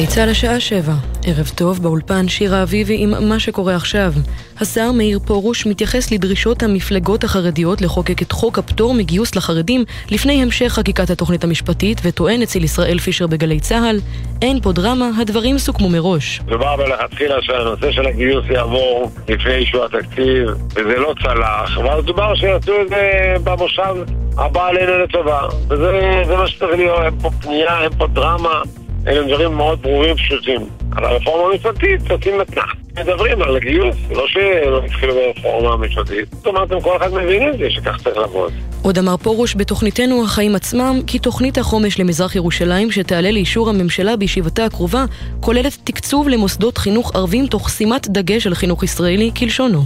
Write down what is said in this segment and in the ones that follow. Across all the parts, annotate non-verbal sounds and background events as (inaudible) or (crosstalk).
גלי צה"ל השעה שבע, ערב טוב באולפן שירה אביבי עם מה שקורה עכשיו. השר מאיר פרוש מתייחס לדרישות המפלגות החרדיות לחוקק את חוק הפטור מגיוס לחרדים לפני המשך חקיקת התוכנית המשפטית וטוען אצל ישראל פישר בגלי צה"ל אין פה דרמה, הדברים סוכמו מראש. מדובר בלכתחילה שהנושא של הגיוס יעבור לפני אישור התקציב וזה לא צלח, אבל מדובר שיעשו את זה במושב הבא עלינו לטובה וזה מה שצריך להיות, אין פה פנייה, אין פה דרמה אלה דברים מאוד ברורים, פשוטים. על הרפורמה המשפטית עושים מתנ"ך. מדברים על הגיוס, לא שלא התחילו ברפורמה המשפטית. זאת אומרת, כל אחד מבין את זה, שכך צריך לעבוד. עוד אמר פרוש בתוכניתנו החיים עצמם, כי תוכנית החומש למזרח ירושלים שתעלה לאישור הממשלה בישיבתה הקרובה, כוללת תקצוב למוסדות חינוך ערבים תוך שימת דגש על חינוך ישראלי כלשונו.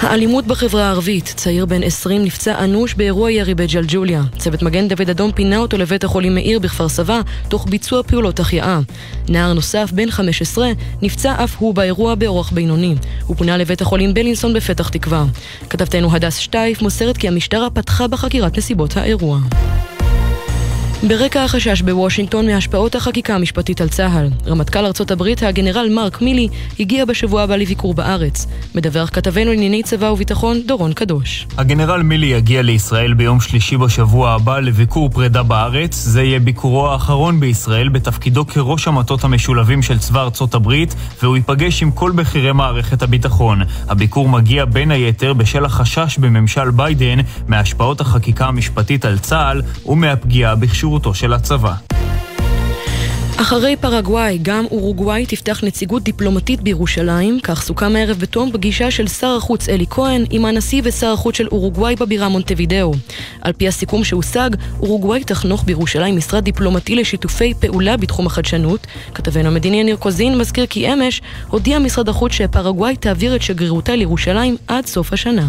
האלימות בחברה הערבית, צעיר בן 20 נפצע אנוש באירוע ירי בג'לג'וליה. צוות מגן דוד אדום פינה אותו לבית החולים מאיר בכפר סבא, תוך ביצוע פעולות החייאה. נער נוסף, בן 15, נפצע אף הוא באירוע באורח בינוני. הוא פונה לבית החולים בלינסון בפתח תקווה. כתבתנו הדס שטייף מוסרת כי המשטרה פתחה בחקירת נסיבות האירוע. ברקע החשש בוושינגטון מהשפעות החקיקה המשפטית על צה"ל, רמטכ"ל ארצות הברית הגנרל מרק מילי הגיע בשבוע הבא לביקור בארץ. מדווח כתבנו לענייני צבא וביטחון דורון קדוש. הגנרל מילי יגיע לישראל ביום שלישי בשבוע הבא לביקור פרידה בארץ. זה יהיה ביקורו האחרון בישראל בתפקידו כראש המטות המשולבים של צבא ארצות הברית, והוא ייפגש עם כל בכירי מערכת הביטחון. הביקור מגיע בין היתר בשל החשש בממשל ביידן מהשפעות החקיקה המשפטית על צה"ל ומהפגיעה בכשירות כשירותו של הצבא. אחרי פרגוואי, גם אורוגוואי תפתח נציגות דיפלומטית בירושלים, כך סוכם הערב בתום פגישה של שר החוץ אלי כהן עם הנשיא ושר החוץ של אורוגוואי בבירה מונטווידאו. על פי הסיכום שהושג, אורוגוואי תחנוך בירושלים משרד דיפלומטי לשיתופי פעולה בתחום החדשנות. כתבנו המדיני ניר קוזין מזכיר כי אמש הודיע משרד החוץ שפרגוואי תעביר את שגרירותה לירושלים עד סוף השנה.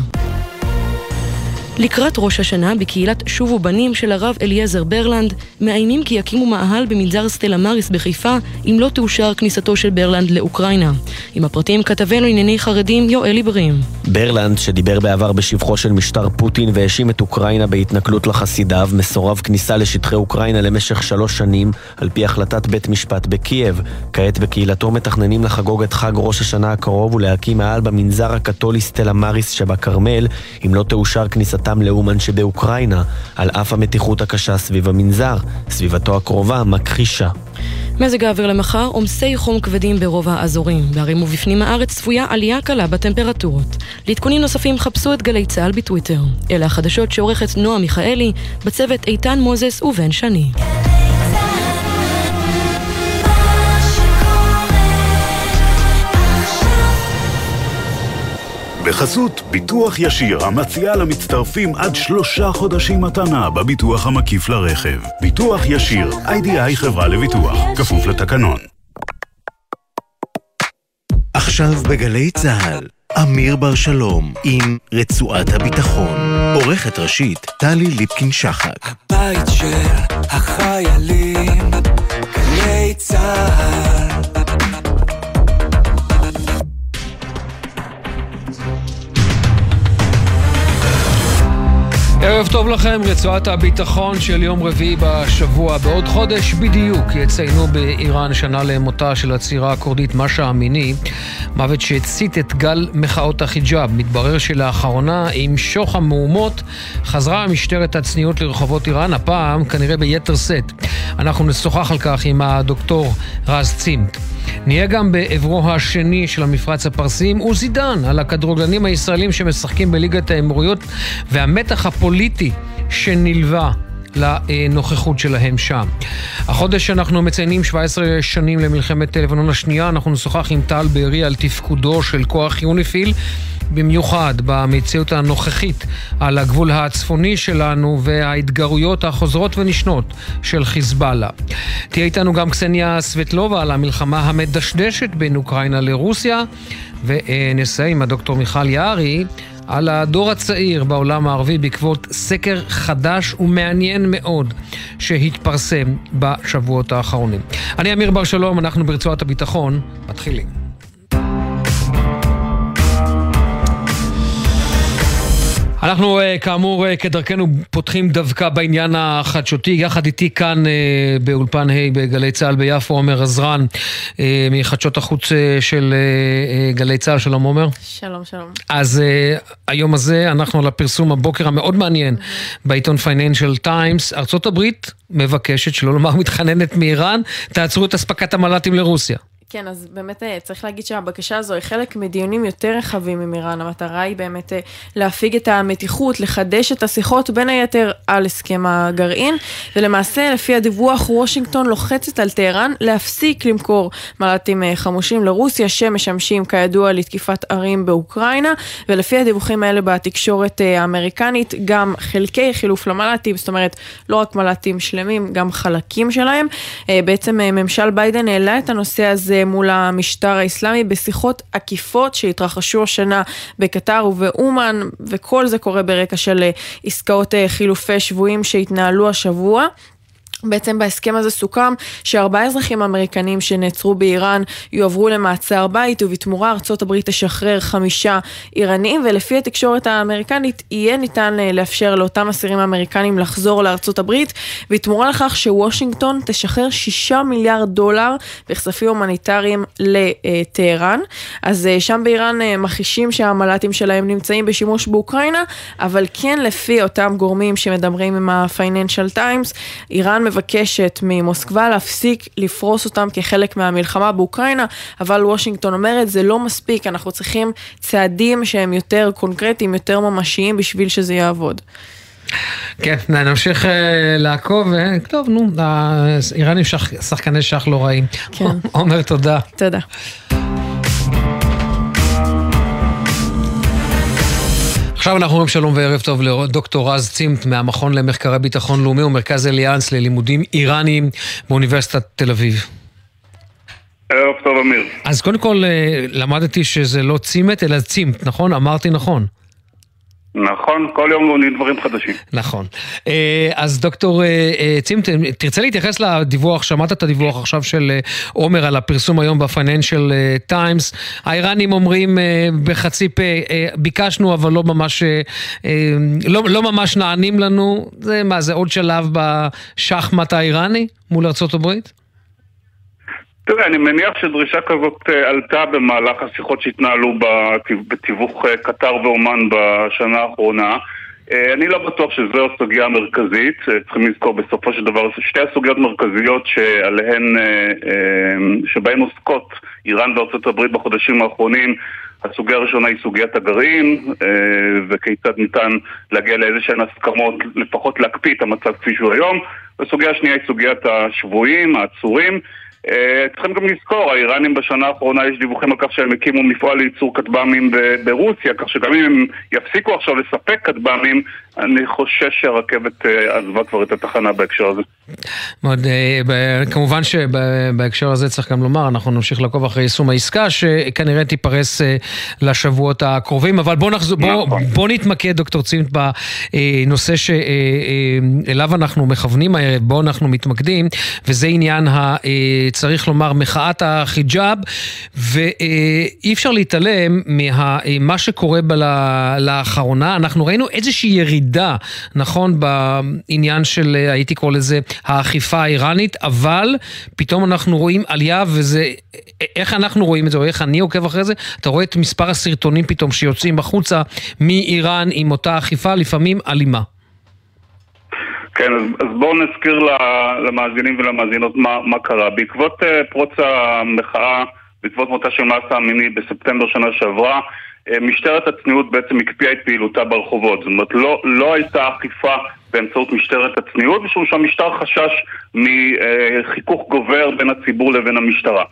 לקראת ראש השנה, בקהילת שובו בנים של הרב אליעזר ברלנד, מאיימים כי יקימו מאהל במנזר סטלה מאריס בחיפה, אם לא תאושר כניסתו של ברלנד לאוקראינה. עם הפרטים כתבנו ענייני חרדים יואל עיברים. ברלנד, שדיבר בעבר בשבחו של משטר פוטין והאשים את אוקראינה בהתנכלות לחסידיו, מסורב כניסה לשטחי אוקראינה למשך שלוש שנים, על פי החלטת בית משפט בקייב. כעת בקהילתו מתכננים לחגוג את חג ראש השנה הקרוב ולהקים מאהל במנזר הקתולי סטלה מאריס שבכרמל, אם לא תאושר כניסתה כניסתם לאומן שבאוקראינה, על אף המתיחות הקשה סביב המנזר, סביבתו הקרובה מכחישה. מזג האוויר למחר, עומסי חום כבדים ברוב האזורים. בערים ובפנים הארץ צפויה עלייה קלה בטמפרטורות. לעדכונים נוספים חפשו את גלי צה"ל בטוויטר. אלה החדשות שעורכת נועה מיכאלי, בצוות איתן מוזס ובן שני. בחסות ביטוח ישיר המציע למצטרפים עד שלושה חודשים מתנה בביטוח המקיף לרכב. ביטוח ישיר, איי-די-איי חברה לביטוח, כפוף לתקנון. עכשיו בגלי צה"ל, אמיר בר שלום עם רצועת הביטחון. עורכת ראשית, טלי ליפקין-שחק. הבית של החיילים, גלי צה"ל ערב טוב לכם, רצועת הביטחון של יום רביעי בשבוע. בעוד חודש בדיוק יציינו באיראן שנה למותה של הצעירה הכורדית משה אמיני, מוות שהצית את גל מחאות החיג'אב. מתברר שלאחרונה, עם שוך המהומות, חזרה משטרת הצניעות לרחובות איראן, הפעם כנראה ביתר שאת. אנחנו נשוחח על כך עם הדוקטור רז צימת. נהיה גם בעברו השני של המפרץ הפרסי עם עוזי דן על הכדורגלנים הישראלים שמשחקים בליגת האמוריות והמתח הפוליטי שנלווה לנוכחות שלהם שם. החודש אנחנו מציינים 17 שנים למלחמת לבנון השנייה, אנחנו נשוחח עם טל בארי על תפקודו של כוח יוניפיל במיוחד במציאות הנוכחית על הגבול הצפוני שלנו וההתגרויות החוזרות ונשנות של חיזבאללה. תהיה איתנו גם קסניה סבטלובה על המלחמה המדשדשת בין אוקראינה לרוסיה, ונסיים עם הדוקטור מיכל יערי על הדור הצעיר בעולם הערבי בעקבות סקר חדש ומעניין מאוד שהתפרסם בשבועות האחרונים. אני אמיר בר שלום, אנחנו ברצועת הביטחון, מתחילים. אנחנו אה, כאמור אה, כדרכנו פותחים דווקא בעניין החדשותי, יחד איתי כאן אה, באולפן ה' בגלי צה"ל ביפו, עומר עזרן מחדשות החוץ של גלי צה"ל, שלום עומר. שלום, שלום. אז היום הזה אנחנו על הפרסום הבוקר המאוד מעניין בעיתון פייננשל טיימס, ארצות הברית מבקשת, שלא לומר מתחננת מאיראן, תעצרו את אספקת המל"טים לרוסיה. כן, אז באמת אה, צריך להגיד שהבקשה הזו היא חלק מדיונים יותר רחבים עם איראן. המטרה היא באמת אה, להפיג את המתיחות, לחדש את השיחות, בין היתר על הסכם הגרעין, ולמעשה, לפי הדיווח, וושינגטון לוחצת על טהרן להפסיק למכור מל"טים אה, חמושים לרוסיה, שמשמשים כידוע לתקיפת ערים באוקראינה, ולפי הדיווחים האלה בתקשורת האמריקנית, גם חלקי חילוף למל"טים, זאת אומרת, לא רק מל"טים שלמים, גם חלקים שלהם. בעצם ממשל ביידן העלה את הנושא הזה מול המשטר האסלאמי בשיחות עקיפות שהתרחשו השנה בקטר ובאומן, וכל זה קורה ברקע של אה, עסקאות אה, חילופי שבויים שהתנהלו השבוע. בעצם בהסכם הזה סוכם שארבעה אזרחים אמריקנים שנעצרו באיראן יועברו למעצר בית ובתמורה ארצות הברית תשחרר חמישה איראנים ולפי התקשורת האמריקנית יהיה ניתן אה, לאפשר לאותם אסירים אמריקנים לחזור לארצות הברית בתמורה לכך שוושינגטון תשחרר שישה מיליארד דולר בכספים הומניטריים לטהרן. אז אה, שם באיראן אה, מכחישים שהמל"טים שלהם נמצאים בשימוש באוקראינה אבל כן לפי אותם גורמים שמדברים עם ה-Financial Times איראן מבקשת ממוסקבה להפסיק לפרוס אותם כחלק מהמלחמה באוקראינה, אבל וושינגטון אומרת זה לא מספיק, אנחנו צריכים צעדים שהם יותר קונקרטיים, יותר ממשיים בשביל שזה יעבוד. כן, נמשיך uh, לעקוב, uh, טוב, נו, האיראנים שחקני שח לא רעים. כן. (laughs) עומר, תודה. תודה. עכשיו אנחנו אומרים שלום וערב טוב לדוקטור רז צימת מהמכון למחקרי ביטחון לאומי ומרכז אליאנס ללימודים איראניים באוניברסיטת תל אביב. ערב טוב אמיר. אז קודם כל אה, למדתי שזה לא צימת אלא צימת, נכון? אמרתי נכון. נכון, כל יום לומדים דברים חדשים. נכון. אה, אז דוקטור אה, אה, צימטן, תרצה להתייחס לדיווח, שמעת את הדיווח עכשיו של עומר על הפרסום היום ב-Financial Times. האיראנים אומרים בחצי פה, ביקשנו אבל לא ממש, לא, לא ממש נענים לנו. זה מה, זה עוד שלב בשחמט האיראני מול ארצות הברית? תראה, אני מניח שדרישה כזאת אה, עלתה במהלך השיחות שהתנהלו בתיווך אה, קטר ואומן בשנה האחרונה. אה, אני לא בטוח שזו הסוגיה המרכזית, צריכים לזכור בסופו של דבר שתי הסוגיות המרכזיות שעליהן, שבהן עוסקות איראן וארצות הברית בחודשים האחרונים. הסוגיה הראשונה היא סוגיית הגרעין וכיצד ניתן להגיע לאיזה שהן הסכמות, לפחות להקפיא את המצב כפי שהוא היום. והסוגיה השנייה היא סוגיית השבויים, העצורים צריכים גם לזכור, האיראנים בשנה האחרונה יש דיווחים על כך שהם הקימו מפעל לייצור כטב"מים ברוסיה, כך שגם אם הם יפסיקו עכשיו לספק כטב"מים, אני חושש שהרכבת אה, עזבה כבר את התחנה בהקשר הזה. מאוד, אה, כמובן שבהקשר הזה צריך גם לומר, אנחנו נמשיך לעקוב אחרי יישום העסקה, שכנראה תיפרס לשבועות הקרובים, אבל בואו נחזור, בוא, נכון. בוא נתמקד, דוקטור צימת, בנושא שאליו אנחנו מכוונים הערב, בואו אנחנו מתמקדים, וזה עניין ה... צריך לומר, מחאת החיג'אב, ואי אפשר להתעלם ממה שקורה בה לאחרונה. אנחנו ראינו איזושהי ירידה, נכון, בעניין של, הייתי קורא לזה, האכיפה האיראנית, אבל פתאום אנחנו רואים עלייה, וזה, איך אנחנו רואים את זה, או איך אני עוקב אחרי זה, אתה רואה את מספר הסרטונים פתאום שיוצאים החוצה מאיראן עם אותה אכיפה, לפעמים אלימה. כן, אז, אז בואו נזכיר למאזינים ולמאזינות מה, מה קרה. בעקבות uh, פרוץ המחאה, בעקבות מותה של מסה המיני בספטמבר שנה שעברה, משטרת הצניעות בעצם הקפיאה את פעילותה ברחובות. זאת אומרת, לא, לא הייתה אכיפה באמצעות משטרת הצניעות, משום שהמשטר חשש מחיכוך גובר בין הציבור לבין המשטרה.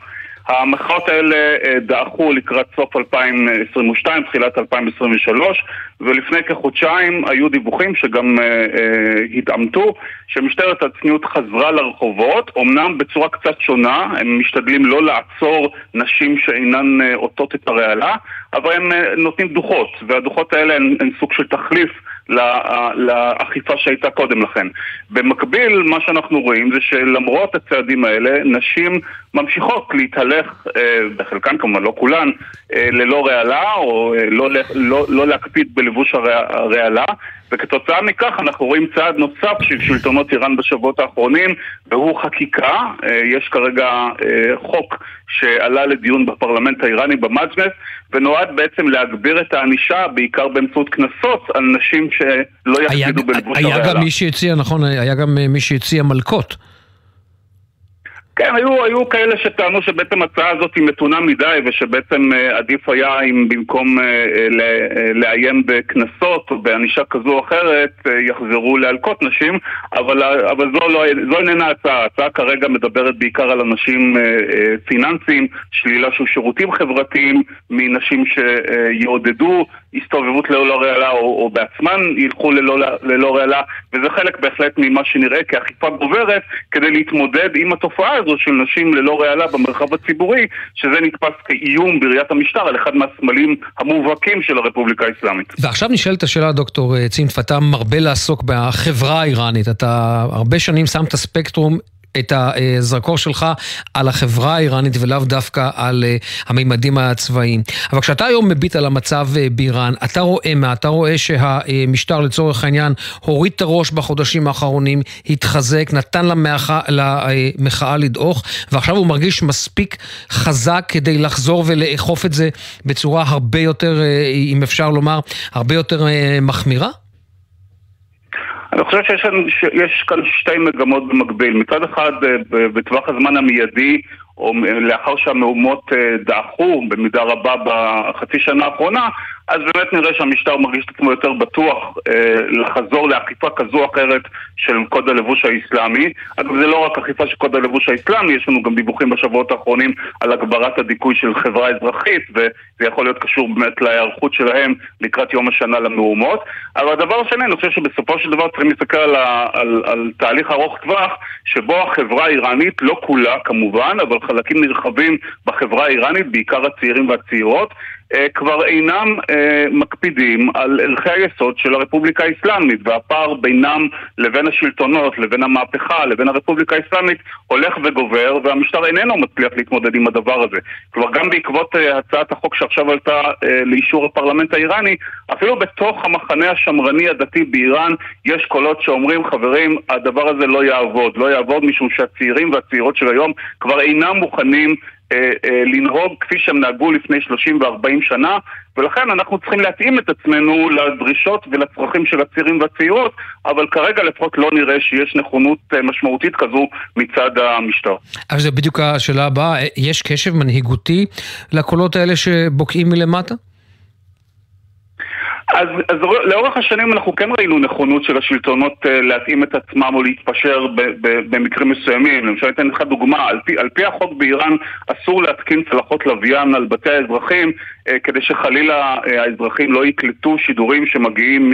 המחאות האלה אה, דעכו לקראת סוף 2022, תחילת 2023, ולפני כחודשיים היו דיווחים שגם uh, uh, התעמתו, שמשטרת הצניעות חזרה לרחובות, אמנם בצורה קצת שונה, הם משתדלים לא לעצור נשים שאינן uh, עוטות את הרעלה, אבל הם uh, נותנים דוחות, והדוחות האלה הן, הן סוג של תחליף לאכיפה שהייתה קודם לכן. במקביל, מה שאנחנו רואים זה שלמרות הצעדים האלה, נשים ממשיכות להתהלך, אה, בחלקן כמובן, לא כולן, אה, ללא רעלה, או אה, לא, לא, לא להקפיד בלבוש הרעלה, וכתוצאה מכך אנחנו רואים צעד נוסף של שלטונות איראן בשבועות האחרונים, והוא חקיקה. יש כרגע חוק שעלה לדיון בפרלמנט האיראני במג'נס, ונועד בעצם להגביר את הענישה, בעיקר באמצעות קנסות, על נשים שלא יקפידו בלבוש הרעלה. היה גם מי שהציע, נכון, היה גם מי שהציע מלקות. כן, היו, היו כאלה שטענו שבעצם ההצעה הזאת היא מתונה מדי ושבעצם אה, עדיף היה אם במקום אה, אה, לאיים בקנסות או בענישה כזו או אחרת יחזרו להלקות נשים, אבל, אבל זו, לא, זו איננה ההצעה. ההצעה כרגע מדברת בעיקר על אנשים פיננסיים, שלילה של שירותים חברתיים מנשים שיעודדו הסתובבות ללא רעלה או, או בעצמן ילכו ללא, ללא רעלה וזה חלק בהחלט ממה שנראה כאכיפה גוברת כדי להתמודד עם התופעה הזו של נשים ללא רעלה במרחב הציבורי שזה נתפס כאיום בראיית המשטר על אחד מהסמלים המובהקים של הרפובליקה האסלאמית. ועכשיו נשאלת השאלה דוקטור צינף, אתה מרבה לעסוק בחברה האיראנית, אתה הרבה שנים שם את הספקטרום את הזרקור שלך על החברה האיראנית ולאו דווקא על אה, המימדים הצבאיים. אבל כשאתה היום מביט על המצב אה, באיראן, אתה רואה מה? אתה רואה שהמשטר לצורך העניין הוריד את הראש בחודשים האחרונים, התחזק, נתן למחאה, למחאה לדעוך, ועכשיו הוא מרגיש מספיק חזק כדי לחזור ולאכוף את זה בצורה הרבה יותר, אה, אם אפשר לומר, הרבה יותר מחמירה? אני חושב שיש כאן שתי מגמות במקביל. מצד אחד, אה, בטווח הזמן המיידי, או לאחר שהמהומות אה, דעכו במידה רבה בחצי שנה האחרונה, אז באמת נראה שהמשטר מרגיש את עצמו יותר בטוח אה, לחזור לאכיפה כזו או אחרת של קוד הלבוש האסלאמי. אגב, זה לא רק אכיפה של קוד הלבוש האסלאמי, יש לנו גם דיווחים בשבועות האחרונים על הגברת הדיכוי של חברה אזרחית, וזה יכול להיות קשור באמת להיערכות שלהם לקראת יום השנה למהומות. אבל הדבר השני, אני חושב שבסופו של דבר צריכים להסתכל על, על, על תהליך ארוך טווח, שבו החברה האיראנית, לא כולה כמובן, אבל חלקים נרחבים בחברה האיראנית, בעיקר הצעירים והצעירות, כבר אינם אה, מקפידים על ערכי היסוד של הרפובליקה האסלאמית והפער בינם לבין השלטונות, לבין המהפכה, לבין הרפובליקה האסלאמית הולך וגובר והמשטר איננו מצליח להתמודד עם הדבר הזה. כלומר גם בעקבות אה, הצעת החוק שעכשיו עלתה לאישור הפרלמנט האיראני, אפילו בתוך המחנה השמרני הדתי באיראן יש קולות שאומרים חברים הדבר הזה לא יעבוד, לא יעבוד משום שהצעירים והצעירות של היום כבר אינם מוכנים אה, אה, לנהוג כפי שהם נהגו לפני 30 ו-40 שנה, ולכן אנחנו צריכים להתאים את עצמנו לדרישות ולצרכים של הצעירים והצעירות, אבל כרגע לפחות לא נראה שיש נכונות אה, משמעותית כזו מצד המשטר. אז זה בדיוק השאלה הבאה, יש קשב מנהיגותי לקולות האלה שבוקעים מלמטה? אז, אז לאורך השנים אנחנו כן ראינו נכונות של השלטונות uh, להתאים את עצמם או להתפשר ב, ב, במקרים מסוימים. למשל, אתן לך דוגמה, על פי, על פי החוק באיראן אסור להתקין צלחות לוויין על בתי האזרחים uh, כדי שחלילה uh, האזרחים לא יקלטו שידורים שמגיעים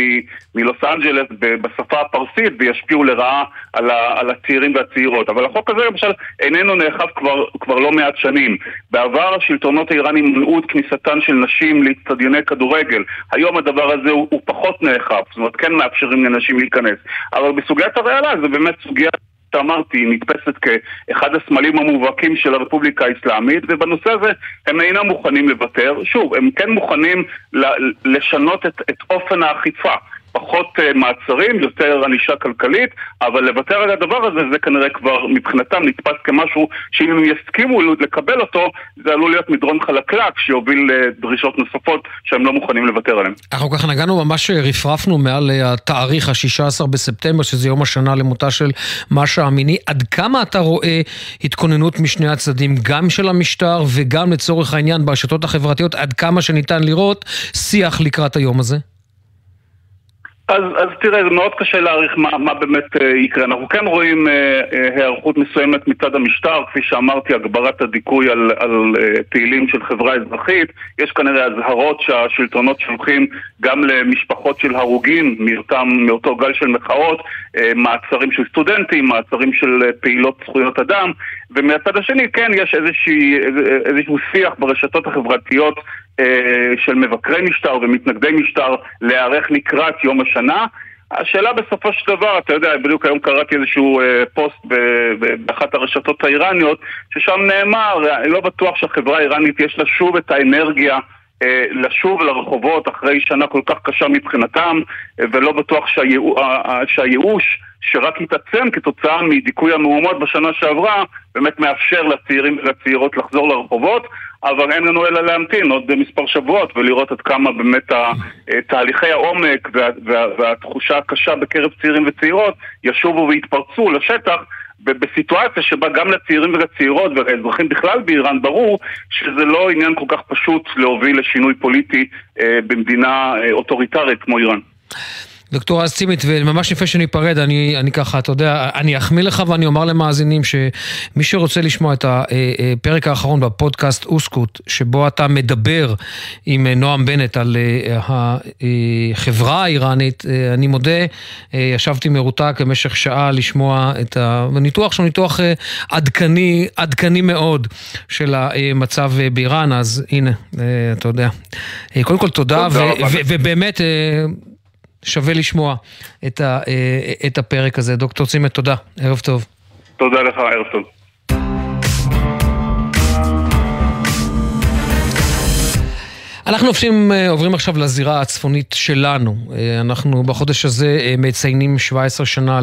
מלוס אנג'לס בשפה הפרסית וישפיעו לרעה על, ה, על הצעירים והצעירות. אבל החוק הזה למשל איננו נאכף כבר, כבר לא מעט שנים. בעבר השלטונות האיראנים מנעו את כניסתן של נשים לאצטדיוני כדורגל. היום הדבר הזה הוא, הוא פחות נאכף, זאת אומרת כן מאפשרים לנשים להיכנס. אבל בסוגיית הרעלה זה באמת סוגיה... שאמרתי, נתפסת כאחד הסמלים המובהקים של הרפובליקה האסלאמית, ובנושא הזה הם אינם מוכנים לוותר. שוב, הם כן מוכנים לשנות את, את אופן האכיפה. פחות uh, מעצרים, יותר ענישה כלכלית, אבל לוותר על הדבר הזה זה כנראה כבר מבחינתם נתפס כמשהו שאם הם יסכימו לקבל אותו, זה עלול להיות מדרון חלקלק שיוביל לדרישות נוספות שהם לא מוכנים לוותר עליהן. אנחנו ככה נגענו, ממש רפרפנו מעל אה, התאריך ה-16 בספטמבר, שזה יום השנה למותה של משה אמיני. עד כמה אתה רואה התכוננות משני הצדדים, גם של המשטר וגם לצורך העניין ברשתות החברתיות, עד כמה שניתן לראות שיח לקראת היום הזה? אז, אז תראה, זה מאוד קשה להעריך מה, מה באמת אה, יקרה. אנחנו כן רואים אה, אה, היערכות מסוימת מצד המשטר, כפי שאמרתי, הגברת הדיכוי על, על אה, פעילים של חברה אזרחית. יש כנראה אזהרות שהשלטונות שולחים גם למשפחות של הרוגים מאותם, מאותו גל של מחאות, אה, מעצרים של סטודנטים, מעצרים של אה, פעילות זכויות אדם, ומהצד השני כן יש איזושהי, איזשהו שיח ברשתות החברתיות אה, של מבקרי משטר ומתנגדי משטר להיערך לקראת יום השנה. השאלה בסופו של דבר, אתה יודע, בדיוק היום קראתי איזשהו אה, פוסט באחת הרשתות האיראניות, ששם נאמר, אני לא בטוח שהחברה האיראנית יש לה שוב את האנרגיה אה, לשוב לרחובות אחרי שנה כל כך קשה מבחינתם, אה, ולא בטוח שהייאוש, שרק התעצם כתוצאה מדיכוי המהומות בשנה שעברה, באמת מאפשר לצעירים ולצעירות לחזור לרחובות, אבל אין לנו אלא להמתין עוד מספר שבועות ולראות עד כמה באמת תהליכי העומק וה, וה, והתחושה הקשה בקרב צעירים וצעירות ישובו ויתפרצו לשטח בסיטואציה שבה גם לצעירים ולצעירות ולאזרחים בכלל באיראן ברור שזה לא עניין כל כך פשוט להוביל לשינוי פוליטי אה, במדינה אה, אוטוריטרית כמו איראן. דוקטור רז צימית, וממש לפני שניפרד, אני, אני ככה, אתה יודע, אני אחמיא לך ואני אומר למאזינים שמי שרוצה לשמוע את הפרק האחרון בפודקאסט אוסקוט, שבו אתה מדבר עם נועם בנט על החברה האיראנית, אני מודה, ישבתי מרותק במשך שעה לשמוע את הניתוח שהוא ניתוח עדכני, עדכני מאוד של המצב באיראן, אז הנה, אתה יודע. קודם כל תודה, ובאמת... שווה לשמוע את, ה, אה, את הפרק הזה. דוקטור צימת, תודה. ערב טוב. תודה לך, ערב טוב. אנחנו עוברים, אה, עוברים עכשיו לזירה הצפונית שלנו. אה, אנחנו בחודש הזה מציינים 17 שנה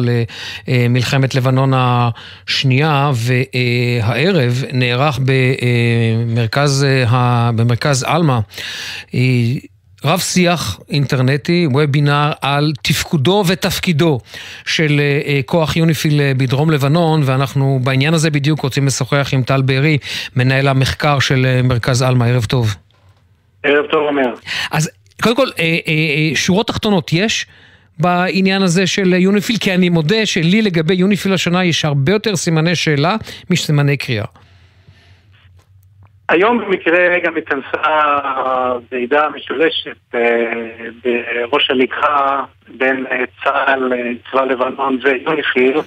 למלחמת לבנון השנייה, והערב נערך במרכז, במרכז עלמה רב שיח אינטרנטי, וובינר, על תפקודו ותפקידו של uh, כוח יוניפיל uh, בדרום לבנון, ואנחנו בעניין הזה בדיוק רוצים לשוחח עם טל בארי, מנהל המחקר של מרכז עלמה. ערב טוב. ערב טוב, אומר. אז קודם כל, שורות תחתונות יש? בעניין הזה של יוניפיל, כי אני מודה שלי לגבי יוניפיל השנה יש הרבה יותר סימני שאלה משסימני קריאה. היום במקרה גם התכנסה ועידה משולשת אה, בראש הנקרה בין אה, צה"ל, אה, צבא לבנון ויוניפיל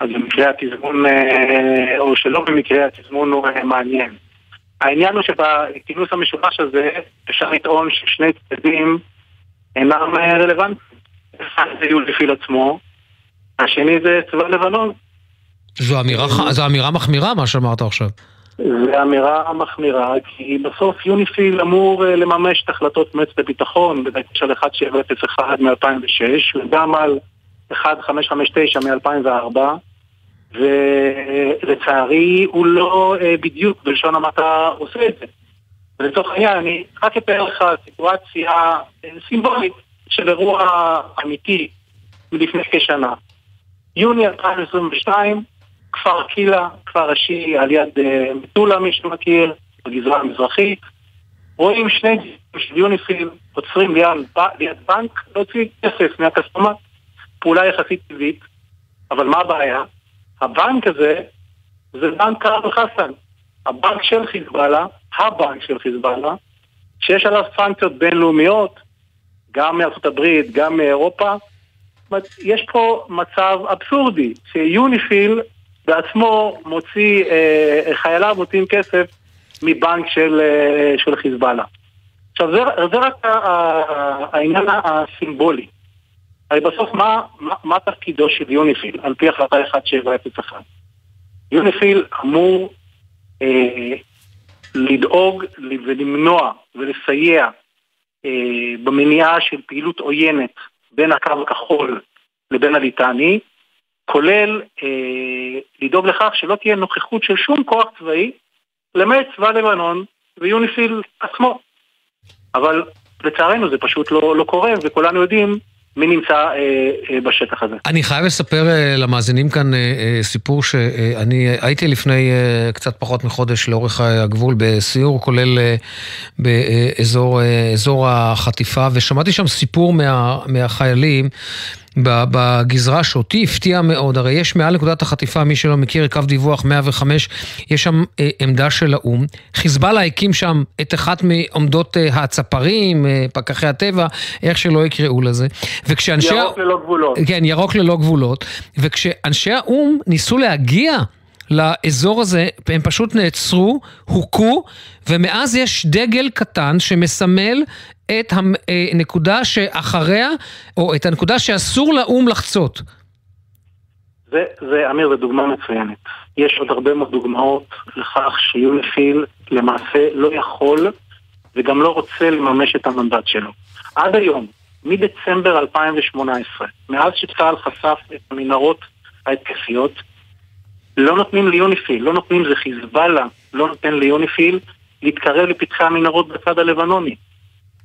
אז במקרה התזמון, או שלא במקרה התזמון הוא מעניין. העניין הוא שבכינוס המשולש הזה אפשר לטעון ששני צדדים אינם רלוונטיים. אחד זה יוניפיל עצמו, השני זה צבא לבנון. זו אמירה, זו אמירה מחמירה מה שאמרת עכשיו. זו אמירה מחמירה, כי בסוף יוניפיל אמור אה, לממש את החלטות מועצת הביטחון בדגש על 1701 מ-2006 וגם על 1559 מ-2004 ולצערי הוא לא אה, בדיוק בלשון המעטה עושה את זה. ולצורך העניין אני רק אתאר לך סיטואציה אה, סימבולית של אירוע אמיתי מלפני כשנה. יוני 2022 כפר קילה, כפר ראשי על יד אה, מטולה, מי שמכיר, בגזרה המזרחית. רואים שני של יוניפיל עוצרים ליד בנק להוציא כסף מהכספומט. פעולה יחסית טבעית, אבל מה הבעיה? הבנק הזה זה בנק קרב חסן. הבנק של חיזבאללה, הבנק של חיזבאללה, שיש עליו סנקציות בינלאומיות, גם מארצות הברית, גם מאירופה. יש פה מצב אבסורדי, שיוניפיל בעצמו מוציא, אה, חייליו מוציאים כסף מבנק של, אה, של חיזבאללה. עכשיו זה, זה רק העניין הסימבולי. הרי בסוף מה, מה, מה תפקידו של יוניפיל על פי החלטה 1701? יוניפיל אמור אה, לדאוג ולמנוע ולסייע אה, במניעה של פעילות עוינת בין הקו הכחול לבין הליטני, כולל אה, לדאוג לכך שלא תהיה נוכחות של שום כוח צבאי, למעט צבא לבנון ויוניפיל עצמו. אבל לצערנו זה פשוט לא, לא קורה, וכולנו יודעים מי נמצא אה, אה, בשטח הזה. אני חייב לספר אה, למאזינים כאן אה, אה, סיפור שאני אה, הייתי לפני אה, קצת פחות מחודש לאורך הגבול בסיור, כולל אה, באזור אה, החטיפה, ושמעתי שם סיפור מה, מהחיילים. בגזרה שאותי הפתיע מאוד, הרי יש מעל נקודת החטיפה, מי שלא מכיר, קו דיווח 105, יש שם אה, עמדה של האו"ם. חיזבאללה הקים שם את אחת מעומדות אה, הצפרים, אה, פקחי הטבע, איך שלא יקראו לזה. וכשאנשי... ירוק ללא גבולות. כן, ירוק ללא גבולות. וכשאנשי האו"ם ניסו להגיע לאזור הזה, הם פשוט נעצרו, הוכו, ומאז יש דגל קטן שמסמל את הנקודה שאחריה, או את הנקודה שאסור לאו"ם לחצות. זה, זה, אמיר, זו דוגמה מצוינת. יש עוד הרבה מאוד דוגמאות לכך שיוניפיל למעשה לא יכול וגם לא רוצה לממש את המנדט שלו. עד היום, מדצמבר 2018, מאז שצה"ל חשף את המנהרות ההתקפיות, לא נותנים ליוניפיל, לא נותנים, זה חיזבאללה, לא נותן ליוניפיל להתקרב לפתחי המנהרות בצד הלבנוני.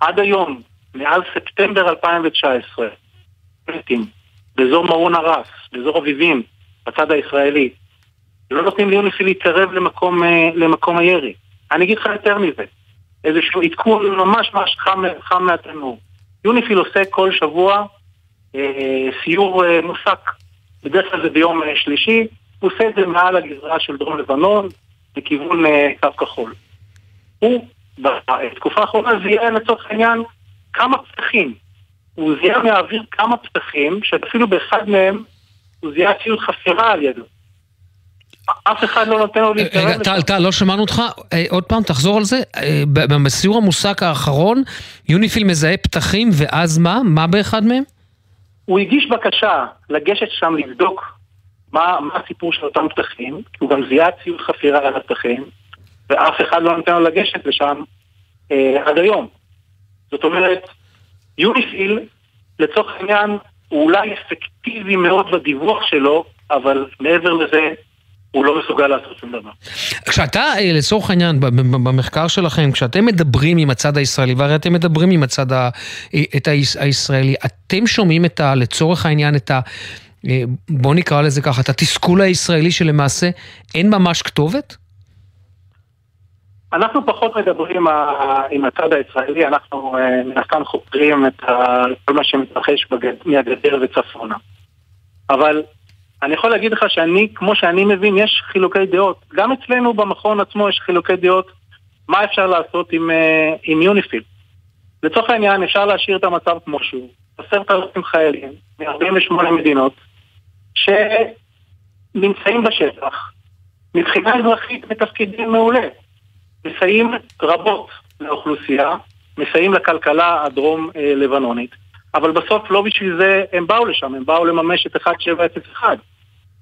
עד היום, מאז ספטמבר 2019, באזור מרון הרס, באזור אביבים, בצד הישראלי, לא נותנים ליוניפיל להתקרב למקום, אה, למקום הירי. אני אגיד לך יותר מזה, איזשהו עדכון ממש ממש חם, חם מהתנור. יוניפיל עושה כל שבוע אה, סיור אה, מוסק, בדרך כלל זה ביום אה, שלישי, הוא עושה את זה מעל הגזרה של דרום לבנון, לכיוון אה, קו כחול. הוא בתקופה האחרונה זיהה לצורך העניין כמה פתחים. הוא זיהה מהאוויר כמה פתחים, שאפילו באחד מהם הוא זיהה ציוד חפירה על ידו. אף אחד לא נותן לו להתקרב רגע, טל, טל, לא שמענו אותך. אה, עוד פעם, תחזור על זה. אה, בסיור המוסק האחרון, יוניפיל מזהה פתחים, ואז מה? מה באחד מהם? הוא הגיש בקשה לגשת שם לבדוק מה, מה הסיפור של אותם פתחים, כי הוא גם זיהה ציוד חפירה על הפתחים, ואף אחד לא נותן לו לגשת לשם אה, עד היום. זאת אומרת, יוניפיל, לצורך העניין, הוא אולי אפקטיבי מאוד בדיווח שלו, אבל מעבר לזה, הוא לא מסוגל לעשות שום דבר. כשאתה, אה, לצורך העניין, במחקר שלכם, כשאתם מדברים עם הצד הישראלי, והרי אתם מדברים עם הצד ה, אה, את הישראלי, אתם שומעים את ה, לצורך העניין, את ה... אה, בוא נקרא לזה ככה, את התסכול הישראלי שלמעשה אין ממש כתובת? אנחנו פחות מדברים עם הצד הישראלי, אנחנו מן הסתם חוקרים את כל מה שמתרחש מהגדר וצפונה. אבל אני יכול להגיד לך שאני, כמו שאני מבין, יש חילוקי דעות. גם אצלנו במכון עצמו יש חילוקי דעות מה אפשר לעשות עם, אה, עם יוניפיל. לצורך העניין אפשר להשאיר את המצב כמו שהוא. עשרת אלפים חיילים מ-48 מדינות שנמצאים בשטח, מבחינה אזרחית מתפקידים מעולה. מסייעים רבות לאוכלוסייה, מסייעים לכלכלה הדרום-לבנונית, אה, אבל בסוף לא בשביל זה הם באו לשם, הם באו לממש את 1701.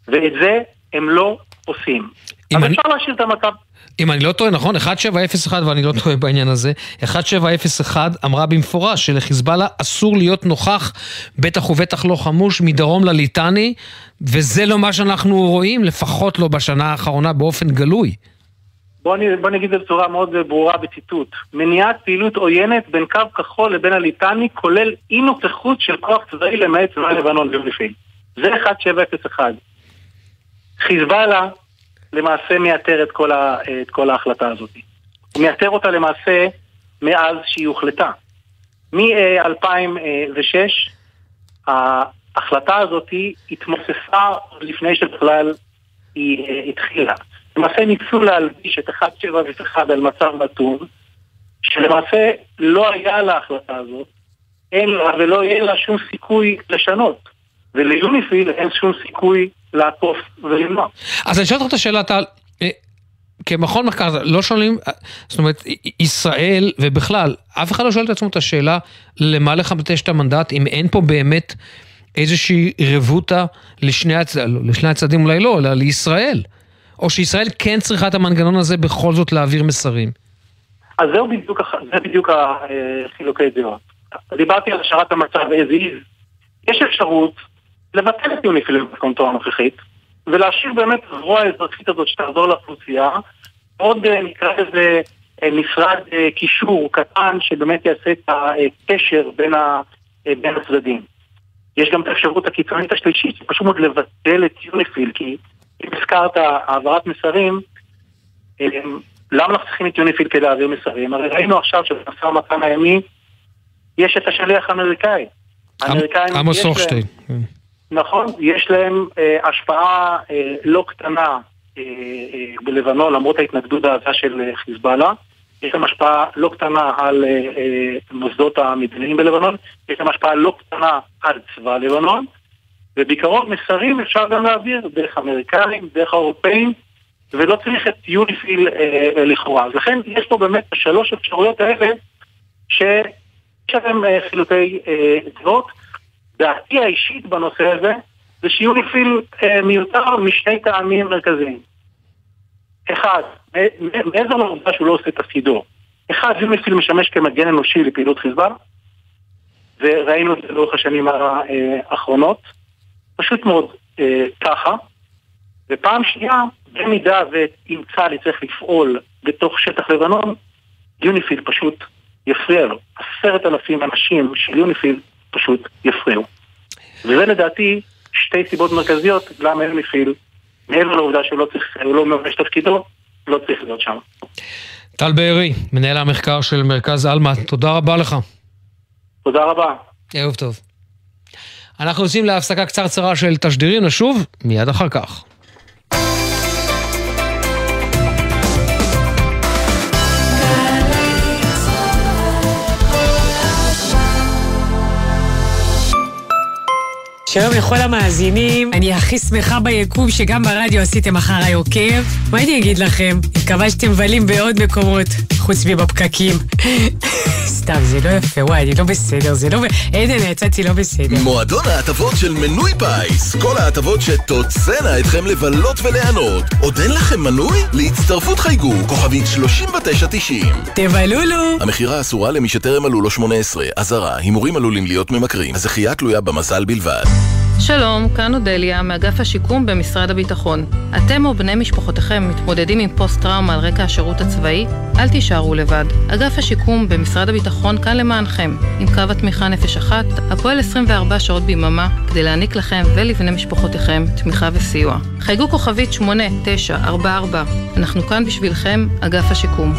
ואת זה הם לא עושים. אז אני... אפשר להשאיר את המצב. אם אני לא טועה, נכון, 1701, ואני לא טועה בעניין הזה, 1701 אמרה במפורש שלחיזבאללה אסור להיות נוכח, בטח ובטח לא חמוש, מדרום לליטני, וזה לא מה שאנחנו רואים, לפחות לא בשנה האחרונה באופן גלוי. בוא, אני, בוא נגיד את זה בצורה מאוד ברורה בציטוט. מניעת פעילות עוינת בין קו כחול לבין הליטני, כולל אי נוכחות של כוח צבאי למעט צבא לבנון ולפי. זה 1701. חיזבאללה למעשה מייתר את כל, ה, את כל ההחלטה הזאת. מייתר אותה למעשה מאז שהיא הוחלטה. מ-2006 ההחלטה הזאת התמוססה לפני שבכלל היא אה, התחילה. למעשה ניסו להלביש את 1701 על מצב נתון, שלמעשה לא היה להחלטה הזאת, אין לה ולא יהיה לה שום סיכוי לשנות. וליוניפיל אין שום סיכוי לעקוף ולמנוע. אז אני שואל אותך את השאלה, טל, אה, כמכון מחקר, לא שואלים, אה, זאת אומרת, ישראל ובכלל, אף אחד לא שואל את עצמו את השאלה למה לחמש את המנדט, אם אין פה באמת איזושהי רבותא לשני, הצ... לא, לשני הצדדים, אולי לא, אלא לישראל. או שישראל כן צריכה את המנגנון הזה בכל זאת להעביר מסרים. אז זהו בדיוק, זה בדיוק החילוקי דעות. דיברתי על השארת המצב as is. יש אפשרות לבטל את יוניפיל במתכונתו הנוכחית, ולהשאיר באמת זרוע האזרחית הזאת שתעזור לאוכלוסייה, עוד אה, נקרא לזה אה, משרד אה, קישור קטן שבאמת יעשה את הקשר בין הצדדים. יש גם את האפשרות הקיצונית השלישית, פשוט מאוד לבטל את יוניפיל, כי אם הזכרת העברת מסרים, למה אנחנו צריכים את יוניפיל כדי להעביר מסרים? הרי ראינו עכשיו שבמשא ומתן הימי יש את השליח האמריקאי. עמוס הוכשטיין. נכון, יש להם אה, השפעה אה, לא קטנה אה, אה, בלבנון, למרות ההתנגדות העזה של אה, חיזבאללה. יש להם השפעה לא קטנה על אה, אה, מוסדות המדיניים בלבנון, יש להם השפעה לא קטנה על צבא לבנון, ובעיקרון מסרים אפשר גם להעביר דרך אמריקאים, דרך האירופאים, ולא צריך את יוניפיל אה, לכאורה. אז לכן יש פה באמת שלוש אפשרויות האלה שיש להם אה, חילוקי דעות. דעתי האישית בנושא הזה זה שיוניפיל אה, מיותר משני טעמים מרכזיים. אחד, מעבר לעובדה שהוא לא עושה תפקידו, אחד, יוניפיל משמש כמגן אנושי לפעילות חיזבאללה, וראינו את זה לאורך השנים האחרונות, פשוט מאוד אה, ככה. ופעם שנייה, במידה ואם צה"ל יצטרך לפעול בתוך שטח לבנון, יוניפיל פשוט יפריע לו. עשרת אלפים אנשים של יוניפיל פשוט יפריעו. וזה לדעתי שתי סיבות מרכזיות למה יוניפיל, מעבר לעובדה שהוא לא צריך, הוא לא ממש תפקידו, לא צריך להיות שם. טל בארי, מנהל המחקר של מרכז עלמה, תודה רבה לך. תודה רבה. ערב טוב. אנחנו יוצאים להפסקה קצרצרה של תשדירים, נשוב מיד אחר כך. שלום לכל המאזינים, אני הכי שמחה ביקום שגם ברדיו עשיתם אחריי עוקב. מה אני אגיד לכם? מקווה שאתם מבלים בעוד מקומות, חוץ מבפקקים. סתם, זה לא יפה, וואי, אני לא בסדר, זה לא... עדן, יצאתי לא בסדר. מועדון ההטבות של מנוי פיס. כל ההטבות שתוצאנה אתכם לבלות וליהנות. עוד אין לכם מנוי? להצטרפות חייגו, כוכבית 3990. תבלולו! המכירה אסורה למי שטרם מלאו לו 18. אזהרה, הימורים עלולים להיות ממכרים. הזכייה תלויה במזל בלבד. שלום, כאן אודליה, מאגף השיקום במשרד הביטחון. אתם או בני משפחותיכם מתמודדים עם פוסט-טראומה על רקע השירות הצבאי? אל תישארו לבד. אגף השיקום במשרד הביטחון כאן למענכם, עם קו התמיכה נפש אחת, הפועל 24 שעות ביממה, כדי להעניק לכם ולבני משפחותיכם תמיכה וסיוע. חייגו כוכבית 8944, אנחנו כאן בשבילכם, אגף השיקום.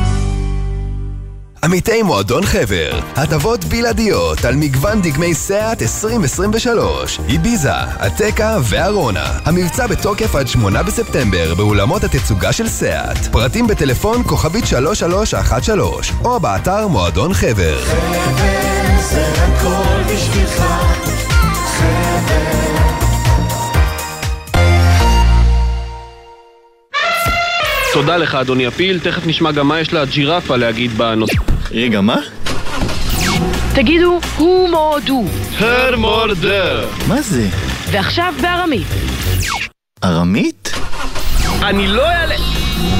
עמיתי מועדון חבר, הטבות בלעדיות על מגוון דגמי סאט 2023, איביזה, עתקה וארונה. המבצע בתוקף עד 8 בספטמבר באולמות התצוגה של סאט. פרטים בטלפון כוכבית 3313 או באתר מועדון חבר. חבר זה הכל בשבילך, חבר תודה לך אדוני הפיל, תכף נשמע גם מה יש לג'ירפה להגיד בנושא. רגע, מה? תגידו, הוא מורדו. הר מורדר. מה זה? ועכשיו בארמית. ארמית? אני לא אעלה...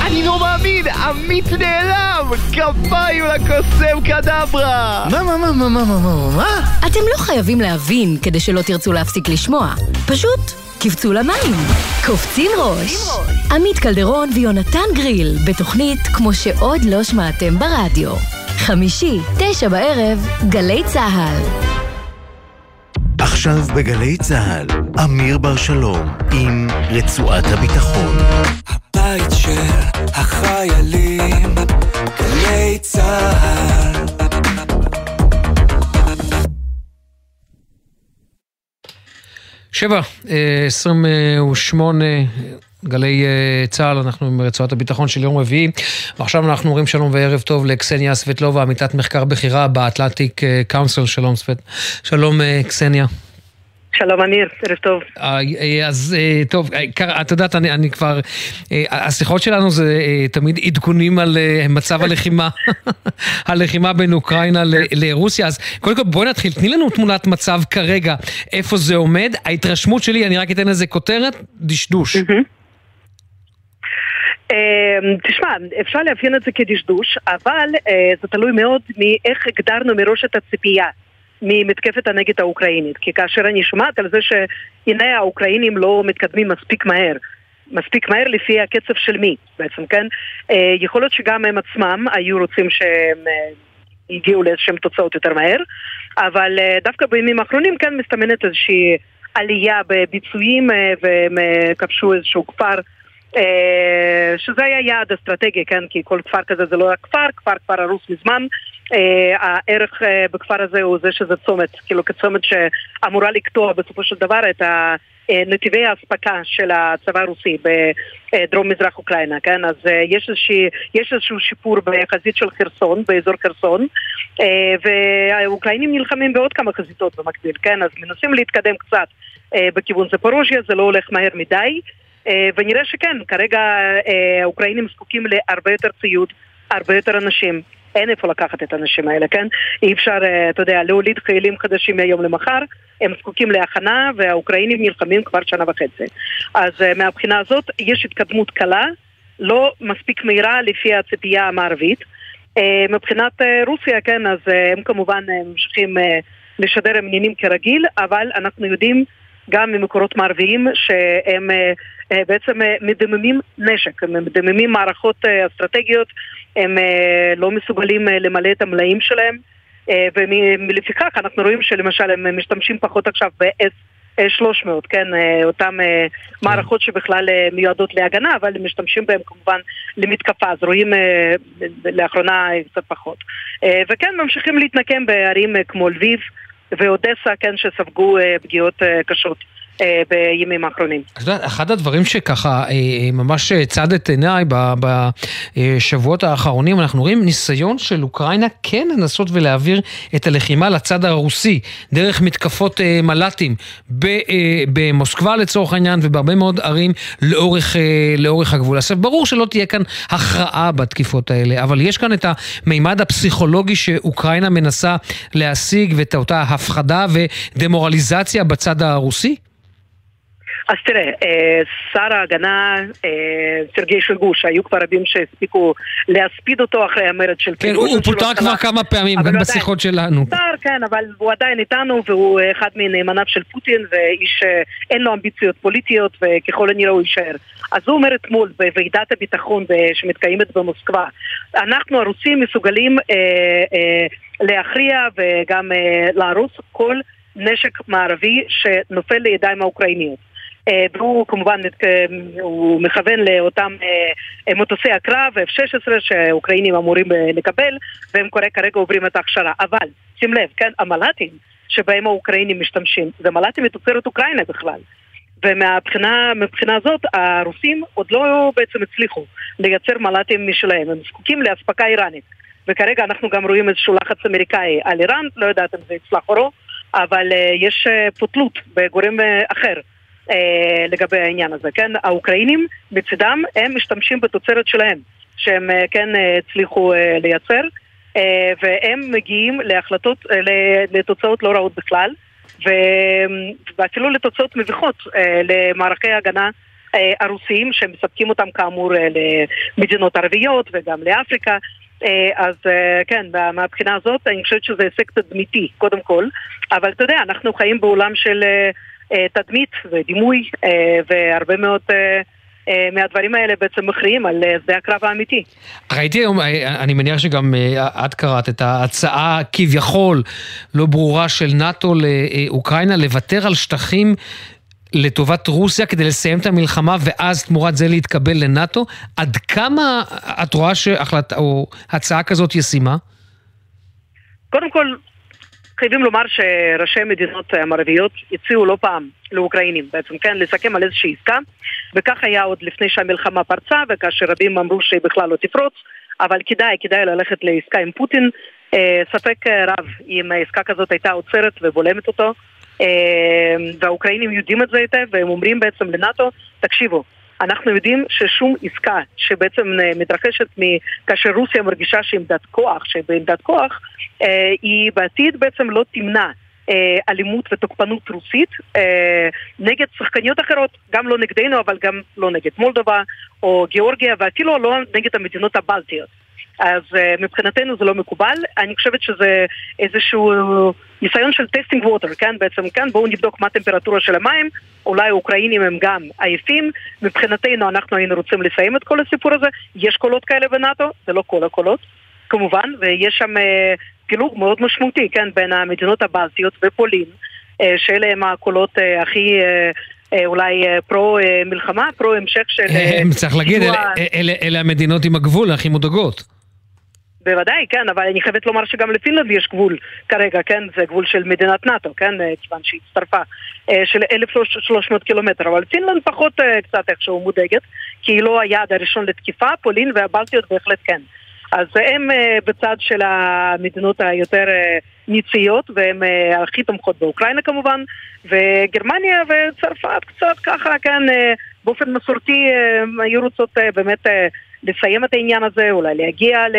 אני לא מאמין! עמית נעלם! כפיים לקוסם קדברה! מה, מה, מה, מה, מה, מה, מה, מה? אתם לא חייבים להבין כדי שלא תרצו להפסיק לשמוע. פשוט קפצו למים. קופצים ראש. עמית קלדרון ויונתן גריל, בתוכנית כמו שעוד לא שמעתם ברדיו. חמישי, תשע בערב, גלי צה"ל. עכשיו בגלי צה"ל, אמיר בר שלום עם רצועת הביטחון. הבית של החיילים, גלי צה"ל. שבע, אה, עשרים ושמונה, גלי אה, צה"ל, אנחנו עם רצועת הביטחון של יום רביעי. ועכשיו אנחנו אומרים שלום וערב טוב לקסניה סבטלובה, עמיתת מחקר בכירה באטלנטיק קאונסל. שלום סבט. שלום אה, קסניה. שלום אמיר, ערב טוב. אז טוב, את יודעת, אני, אני כבר, השיחות שלנו זה תמיד עדכונים על מצב הלחימה, (laughs) הלחימה בין אוקראינה לרוסיה, אז קודם כל בואי נתחיל, תני לנו תמונת מצב כרגע, איפה זה עומד, ההתרשמות שלי, אני רק אתן לזה כותרת, דשדוש. תשמע, אפשר לאפיין את זה כדשדוש, אבל זה תלוי מאוד מאיך הגדרנו מראש את הציפייה. ממתקפת הנגד האוקראינית, כי כאשר אני שומעת על זה שהנה האוקראינים לא מתקדמים מספיק מהר, מספיק מהר לפי הקצב של מי בעצם, כן? יכול להיות שגם הם עצמם היו רוצים שהם הגיעו לאיזשהם תוצאות יותר מהר, אבל דווקא בימים האחרונים כן מסתמנת איזושהי עלייה בביצועים והם כבשו איזשהו כפר שזה היה יעד אסטרטגי, כן? כי כל כפר כזה זה לא רק כפר, כפר כבר הרוס מזמן. הערך בכפר הזה הוא זה שזה צומת, כאילו כצומת שאמורה לקטוע בסופו של דבר את נתיבי האספקה של הצבא הרוסי בדרום מזרח אוקראינה, כן? אז יש, איזושהי, יש איזשהו שיפור בחזית של חרסון, באזור חרסון, והאוקראינים נלחמים בעוד כמה חזיתות במקביל, כן? אז מנסים להתקדם קצת בכיוון זפורוז'יה, זה לא הולך מהר מדי. אה, ונראה שכן, כרגע אה, האוקראינים זקוקים להרבה יותר ציוד, הרבה יותר אנשים. אין איפה לקחת את האנשים האלה, כן? אי אפשר, אה, אתה יודע, להוליד חיילים חדשים מהיום למחר, הם זקוקים להכנה והאוקראינים נלחמים כבר שנה וחצי. אז מהבחינה הזאת יש התקדמות קלה, לא מספיק מהירה לפי הציפייה המערבית. מבחינת רוסיה, כן, אז הם כמובן ממשיכים לשדר עניינים כרגיל, אבל אנחנו יודעים גם ממקורות מערביים שהם בעצם אה, מדממים נשק, הם מדממים מערכות אה, אסטרטגיות, הם אה, לא מסוגלים אה, למלא את המלאים שלהם, אה, ולפיכך אנחנו רואים שלמשל הם משתמשים פחות עכשיו ב-S. 300, כן, אה, אותן אה, מערכות שבכלל אה, מיועדות להגנה, אבל הם משתמשים בהן כמובן למתקפה, אז רואים אה, לאחרונה קצת פחות. אה, וכן, ממשיכים להתנקם בערים אה, כמו לביב ואודסה, כן, שספגו אה, פגיעות אה, קשות. אה, בימים האחרונים. את יודעת, אחד הדברים שככה אה, ממש צד את עיניי בשבועות האחרונים, אנחנו רואים ניסיון של אוקראינה כן לנסות ולהעביר את הלחימה לצד הרוסי, דרך מתקפות אה, מל"טים במוסקבה לצורך העניין ובהרבה מאוד ערים לאורך, לאורך הגבול. עכשיו, ברור שלא תהיה כאן הכרעה בתקיפות האלה, אבל יש כאן את המימד הפסיכולוגי שאוקראינה מנסה להשיג ואת אותה הפחדה ודמורליזציה בצד הרוסי? אז תראה, אה, שר ההגנה אה, סרגי שולגוש, היו כבר רבים שהספיקו להספיד אותו אחרי המרד של כן, הוא פוטר כבר כמה פעמים, גם בשיחות שלנו. פוטר, כן, אבל הוא עדיין איתנו, והוא אחד מנאמניו של פוטין, ואיש אה, אין לו אמביציות פוליטיות, וככל הנראה הוא יישאר. אז הוא אומר אתמול בוועידת הביטחון שמתקיימת במוסקבה, אנחנו הרוסים מסוגלים להכריע וגם להרוס כל נשק מערבי שנופל לידיים האוקראיניות. אה, והוא כמובן אה, הוא מכוון לאותם אה, מטוסי הקרב F-16 שהאוקראינים אמורים לקבל והם כרגע עוברים את ההכשרה. אבל שים לב, כן, המל"טים שבהם האוקראינים משתמשים זה מל"טים מתוצרת אוקראינה בכלל. ומהבחינה הזאת הרוסים עוד לא בעצם הצליחו לייצר מל"טים משלהם, הם זקוקים לאספקה איראנית. וכרגע אנחנו גם רואים איזשהו לחץ אמריקאי על איראן, לא יודעת אם זה יצלח או לא, אבל יש פה תלות בגורם אחר. אה, לגבי העניין הזה, כן? האוקראינים מצדם הם משתמשים בתוצרת שלהם, שהם אה, כן אה, הצליחו אה, לייצר, אה, והם מגיעים להחלטות, אה, לתוצאות לא רעות בכלל, ו, ואפילו לתוצאות מביכות אה, למערכי הגנה אה, הרוסיים שמספקים אותם כאמור אה, למדינות ערביות וגם לאפריקה. אה, אז אה, כן, מהבחינה הזאת אני חושבת שזה הישג תדמיתי, קודם כל, אבל אתה יודע, אנחנו חיים בעולם של תדמית ודימוי, אה, והרבה מאוד... אה, מהדברים האלה בעצם מכריעים על שדה הקרב האמיתי. ראיתי היום, אני מניח שגם את קראת את ההצעה כביכול לא ברורה של נאט"ו לאוקראינה לוותר על שטחים לטובת רוסיה כדי לסיים את המלחמה ואז תמורת זה להתקבל לנאט"ו. עד כמה את רואה שהצעה כזאת ישימה? קודם כל, חייבים לומר שראשי המדינות המערביות הציעו לא פעם לאוקראינים בעצם, כן, לסכם על איזושהי עסקה וכך היה עוד לפני שהמלחמה פרצה וכאשר רבים אמרו שהיא בכלל לא תפרוץ אבל כדאי, כדאי ללכת לעסקה עם פוטין. אה, ספק רב אם העסקה כזאת הייתה עוצרת ובולמת אותו. אה, והאוקראינים יודעים את זה היטב והם אומרים בעצם לנאט"ו, תקשיבו אנחנו יודעים ששום עסקה שבעצם אה, מתרחשת כאשר רוסיה מרגישה שהיא עמדת כוח, שבעמדת כוח, אה, היא בעתיד בעצם לא תמנע אה, אלימות ותוקפנות רוסית נגד שחקניות אחרות, גם לא נגדנו אבל גם לא נגד מולדובה או גיאורגיה ואפילו לא נגד המדינות הבלטיות. אז מבחינתנו זה לא מקובל. אני חושבת שזה איזשהו ניסיון של testing water, כן? בעצם, כן? בואו נבדוק מה הטמפרטורה של המים. אולי האוקראינים הם גם עייפים. מבחינתנו אנחנו היינו רוצים לסיים את כל הסיפור הזה. יש קולות כאלה בנאט"ו, זה לא כל הקולות, כמובן, ויש שם uh, פילוג מאוד משמעותי, כן? בין המדינות הבלטיות ופולין, uh, שאלה הם הקולות uh, הכי... Uh, אולי פרו מלחמה, פרו המשך של... צריך להגיד, אלה המדינות עם הגבול הכי מודאגות. בוודאי, כן, אבל אני חייבת לומר שגם לפינלנד יש גבול כרגע, כן? זה גבול של מדינת נאט"ו, כן? אה, כיוון שהיא הצטרפה, אה, של 1,300 קילומטר, אבל פינלנד פחות אה, קצת איכשהו מודאגת, כי היא לא היעד הראשון לתקיפה, פולין והבלטיות בהחלט כן. אז הם בצד של המדינות היותר ניציות, והן הכי תומכות באוקראינה כמובן, וגרמניה וצרפת קצת ככה, כן, באופן מסורתי היו רוצות באמת לסיים את העניין הזה, אולי להגיע ל...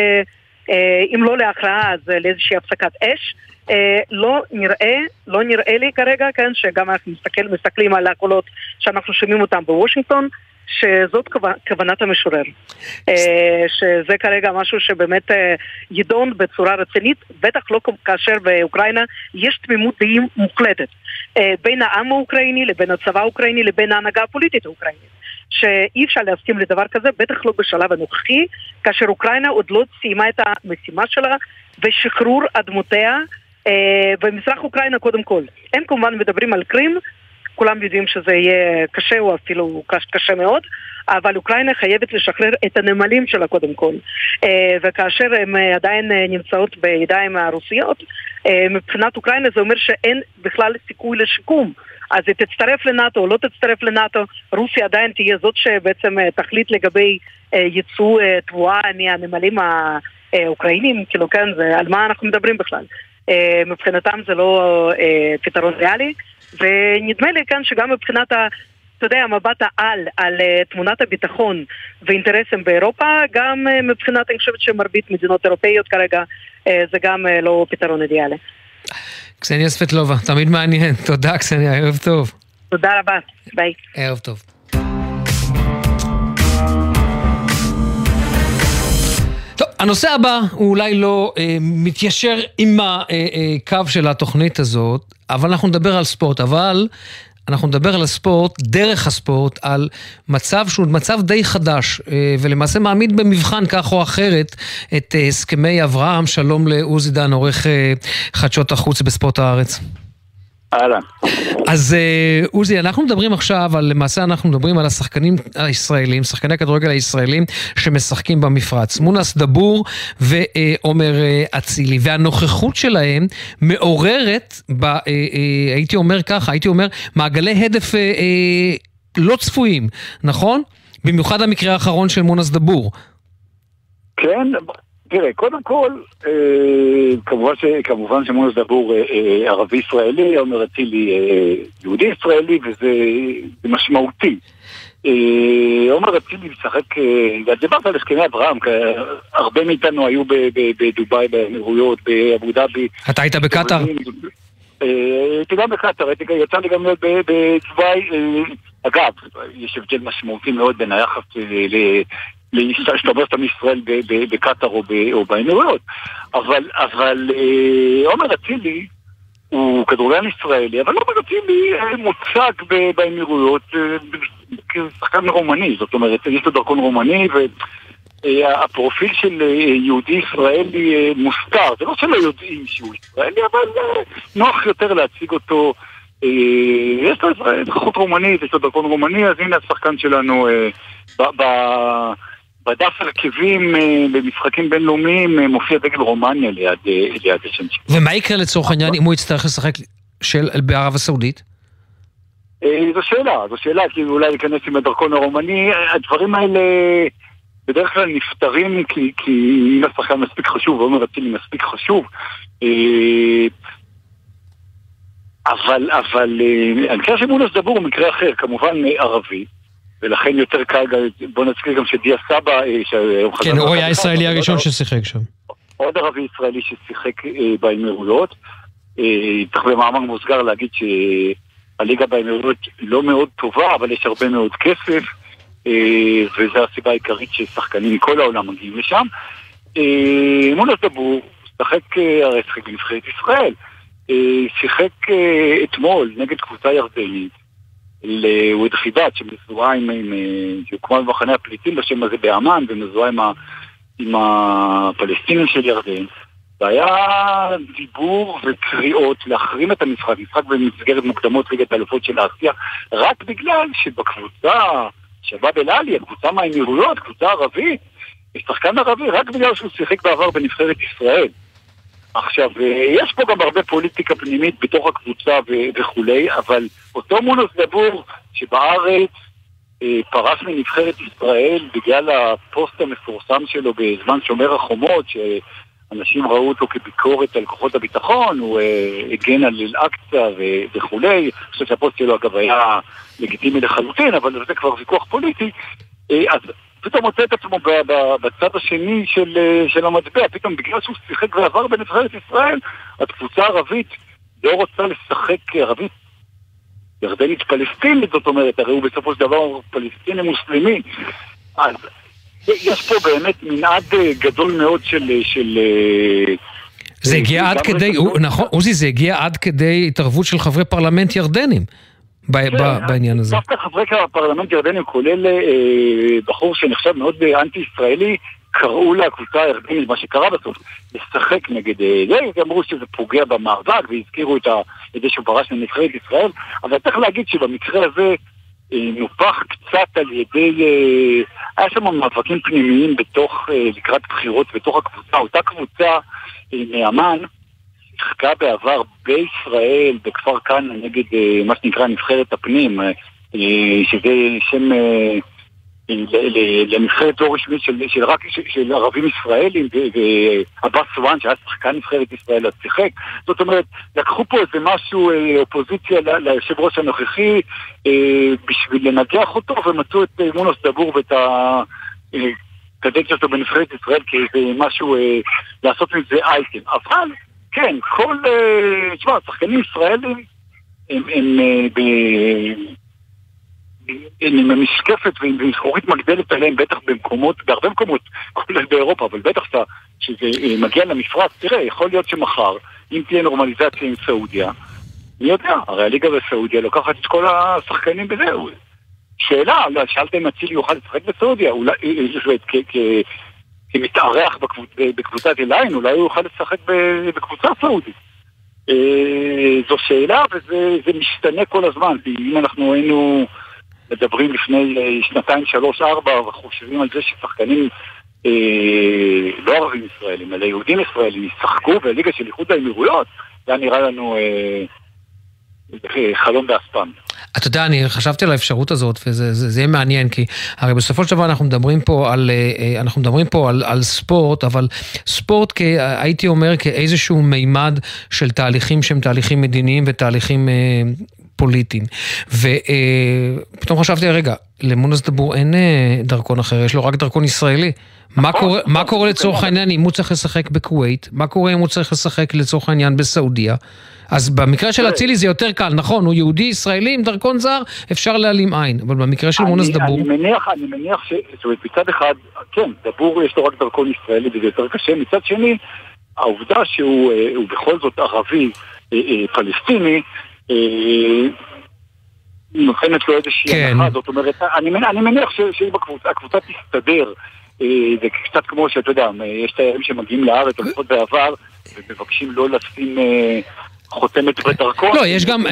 אם לא להכרעה אז לאיזושהי הפסקת אש. לא נראה, לא נראה לי כרגע, כן, שגם אנחנו מסתכל, מסתכלים על הקולות שאנחנו שומעים אותם בוושינגטון, שזאת כוונת המשורר. אה, שזה כרגע משהו שבאמת אה, יידון בצורה רצינית, בטח לא כאשר באוקראינה יש תמימות דעים מוחלטת אה, בין העם האוקראיני לבין הצבא האוקראיני לבין ההנהגה הפוליטית האוקראינית. שאי אפשר להסכים לדבר כזה, בטח לא בשלב הנוכחי, כאשר אוקראינה עוד לא סיימה את המשימה שלה בשחרור אדמותיה במזרח אוקראינה קודם כל. הם כמובן מדברים על קרים, כולם יודעים שזה יהיה קשה או אפילו קשה מאוד, אבל אוקראינה חייבת לשחרר את הנמלים שלה קודם כל. אה, וכאשר הן אה, עדיין אה, נמצאות בידיים הרוסיות, מבחינת אוקראינה זה אומר שאין בכלל סיכוי לשיקום. אז היא תצטרף לנאטו או לא תצטרף לנאטו, רוסיה עדיין תהיה זאת שבעצם תחליט לגבי ייצוא תבואה מהנמלים האוקראינים, כאילו כן, זה, על מה אנחנו מדברים בכלל. מבחינתם זה לא פתרון ריאלי. ונדמה לי כאן שגם מבחינת ה... אתה יודע, מבט העל על uh, תמונת הביטחון ואינטרסים באירופה, גם uh, מבחינת, אני חושבת שמרבית מדינות אירופאיות כרגע, uh, זה גם לא פתרון אידיאלי. קסניה ספטלובה, תמיד מעניין. (laughs) תודה, קסניה, ערב טוב. תודה רבה, ביי. ערב טוב. טוב, הנושא הבא הוא אולי לא אה, מתיישר עם הקו אה, אה, של התוכנית הזאת, אבל אנחנו נדבר על ספורט. אבל אנחנו נדבר על הספורט, דרך הספורט, על מצב שהוא מצב די חדש, אה, ולמעשה מעמיד במבחן כך או אחרת את אה, הסכמי אברהם. שלום לעוזי דן, עורך אה, חדשות החוץ בספורט הארץ. אהלן. אז אה, עוזי, אנחנו מדברים עכשיו על, למעשה אנחנו מדברים על השחקנים הישראלים, שחקני הכדורגל הישראלים שמשחקים במפרץ. מונס דבור ועומר אה, אצילי. והנוכחות שלהם מעוררת, ב, אה, הייתי אומר ככה, הייתי אומר, מעגלי הדף לא צפויים, נכון? במיוחד המקרה האחרון של מונס דבור. כן, תראה, קודם כל, אה, כמובן, ש, כמובן שמונס דבור אה, אה, ערבי ישראלי, עומר אצילי אה, יהודי ישראלי, וזה משמעותי. עומר אצילי משחק, אה, דיברת על הסכמי אברהם, הרבה מאיתנו היו בדובאי, באמירויות, באבו דאבי. אתה היית בקטאר? הייתי גם בקטאר, יצא לי גם להיות בדובאי. אגב, יש הבדל משמעותי מאוד בין היחס להשתמש עם ישראל בקטאר או באמירויות. אבל, אבל אה, עומר אצילי הוא כדורגלן ישראלי, אבל עומר אצילי אה, מוצג באמירויות אה, כשחקן רומני, זאת אומרת, יש לו דרכון רומני והפרופיל של יהודי ישראלי מוסתר. זה לא שלא יודעים שהוא ישראלי, אבל נוח יותר להציג אותו. יש לו אזרחות רומנית, יש לו דרכון רומני, אז הנה השחקן שלנו בדף הרכיבים אה, במשחקים בינלאומיים אה, מופיע דגל רומניה ליד, אה, ליד השם שלו. ומה יקרה לצורך העניין אם הוא יצטרך לשחק של, בערב הסעודית? זו שאלה, זו שאלה, כי אולי להיכנס עם הדרכון הרומני, הדברים האלה בדרך כלל נפתרים כי, כי אם השחקן מספיק חשוב, ועומר אצילי מספיק חשוב. אבל, אבל, המקרה של מונס דבור הוא מקרה אחר, כמובן ערבי. ולכן יותר קל, בוא נזכיר גם שדיה סבא... אה, כן, הוא היה הישראלי הראשון ששיחק שם. עוד ערבי ישראלי ששיחק אה, באמירויות. אה, צריך במאמר מוסגר להגיד שהליגה באמירויות לא מאוד טובה, אבל יש הרבה מאוד כסף, וזו הסיבה העיקרית ששחקנים מכל העולם מגיעים לשם. מונס דבור, שחק, הרי שחק בנבחרת ישראל, שיחק אתמול נגד קבוצה ירדנית. לווד חיבת שמזוהה עם, עם שהוקמה במחנה הפליטים בשם הזה באמ"ן ומזוהה עם, עם הפלסטינים של ירדן. והיה דיבור וקריאות להחרים את המשחק, משחק במסגרת מוקדמות ליגת האלופות של אסיה רק בגלל שבקבוצה שבא בלאלי, הקבוצה מהאמירויות, קבוצה ערבית, יש שחקן ערבי רק בגלל שהוא שיחק בעבר בנבחרת ישראל עכשיו, אה, יש פה גם הרבה פוליטיקה פנימית בתוך הקבוצה וכולי, אבל אותו מונוס דבור שבארץ אה, פרש מנבחרת ישראל בגלל הפוסט המפורסם שלו בזמן שומר החומות, שאנשים ראו אותו כביקורת על כוחות הביטחון, הוא אה, הגן על אל-אקצא וכולי, אני חושב שהפוסט שלו אגב היה לגיטימי לחלוטין, אבל זה כבר ויכוח פוליטי, אז פתאום מוצא את עצמו בצד השני של, של המטבע, פתאום בגלל שהוא שיחק ועבר בנבחרת ישראל, הקבוצה הערבית לא רוצה לשחק ערבית ירדנית פלסטינית, זאת אומרת, הרי הוא בסופו של דבר פלסטיני מוסלמי. אז יש פה באמת מנעד אה, גדול מאוד של... של אה, זה הגיע עד כדי, נכון, עוזי, זה הגיע עד כדי התערבות של חברי פרלמנט ירדנים. בעניין הזה. דווקא חברי פרלמנט ירדנים, כולל אה, בחור שנחשב מאוד אנטי-ישראלי, קראו לקבוצה הירדנית, מה שקרה בסוף, לשחק נגד אה, זה, אמרו שזה פוגע במאבק, והזכירו את, זה שהוא פרש לנבחרת ישראל, אבל צריך להגיד שבמקרה הזה אה, נופח קצת על ידי, אה, היה שם מאבקים פנימיים בתוך, לקראת בחירות בתוך הקבוצה, אותה קבוצה מאמן, שיחקה בעבר בישראל, בכפר כנא, נגד מה שנקרא נבחרת הפנים, שזה שם... לנבחרת לא רשמית של, של, רק של, של ערבים ישראלים, ועבאס סואן שהיה שחקן נבחרת ישראל אז שיחק. זאת אומרת, לקחו פה איזה משהו, אה, אופוזיציה ליושב ראש הנוכחי, אה, בשביל לנגח אותו, ומצאו את אה, מונוס דבור ואת הקדנציה שלו בנבחרת ישראל כאיזה משהו, לעשות מזה אייטם. אבל, כן, כל, תשמע, שחקנים ישראלים הם, הם, הם עם המשקפת ועם זכורית מגדלת עליהם, בטח במקומות, בהרבה מקומות, כולל באירופה, אבל בטח שזה אה, מגיע למפרץ, תראה, יכול להיות שמחר, אם תהיה נורמליזציה עם סעודיה, מי יודע, הרי הליגה בסעודיה לוקחת את כל השחקנים בזה. שאלה, לא, שאלת אם אצילי יוכל לשחק בסעודיה, אולי, אה, אה, כמתארח בקבוצת אליין, אולי הוא יוכל לשחק בקבוצה סעודית. זו שאלה וזה משתנה כל הזמן, אם אנחנו היינו... מדברים לפני אה, שנתיים, שלוש, ארבע, וחושבים על זה ששחקנים אה, לא ערבים ישראלים, אלא יהודים ישראלים, ישחקו בליגה של איחוד האמירויות, זה נראה לנו אה, אה, חלום באספן. אתה יודע, אני חשבתי על האפשרות הזאת, וזה זה, זה יהיה מעניין, כי הרי בסופו של דבר אנחנו מדברים פה על, אה, אנחנו מדברים פה על, על ספורט, אבל ספורט, כ, הייתי אומר, כאיזשהו מימד של תהליכים שהם תהליכים מדיניים ותהליכים פוליטיים. ופתאום חשבתי, רגע, למונס דבור אין אה, דרכון אחר, יש לו רק דרכון ישראלי. מה נכון, קורה, מה נכון, קורה לצורך העניין אם הוא צריך לשחק בכווית? מה קורה אם הוא צריך לשחק לצורך העניין בסעודיה? אז במקרה של אצילי זה יותר קל, נכון, הוא יהודי ישראלי עם דרכון זר, אפשר להעלים עין, אבל במקרה של מונס דבור... אני מניח, אני מניח ש... זאת אומרת, מצד אחד, כן, דבור יש לו רק דרכון ישראלי וזה יותר קשה, מצד שני, העובדה שהוא אה, בכל זאת ערבי אה, פלסטיני, אה, נותנת לו איזושהי כן. הנחה, זאת אומרת, אני, אני מניח שהקבוצה תסתדר. אה, זה קצת כמו שאתה יודע, יש תיירים שמגיעים לארץ, או לפחות בעבר, ומבקשים לא לשים אה, חותמת בדרכון. לא, יש גם,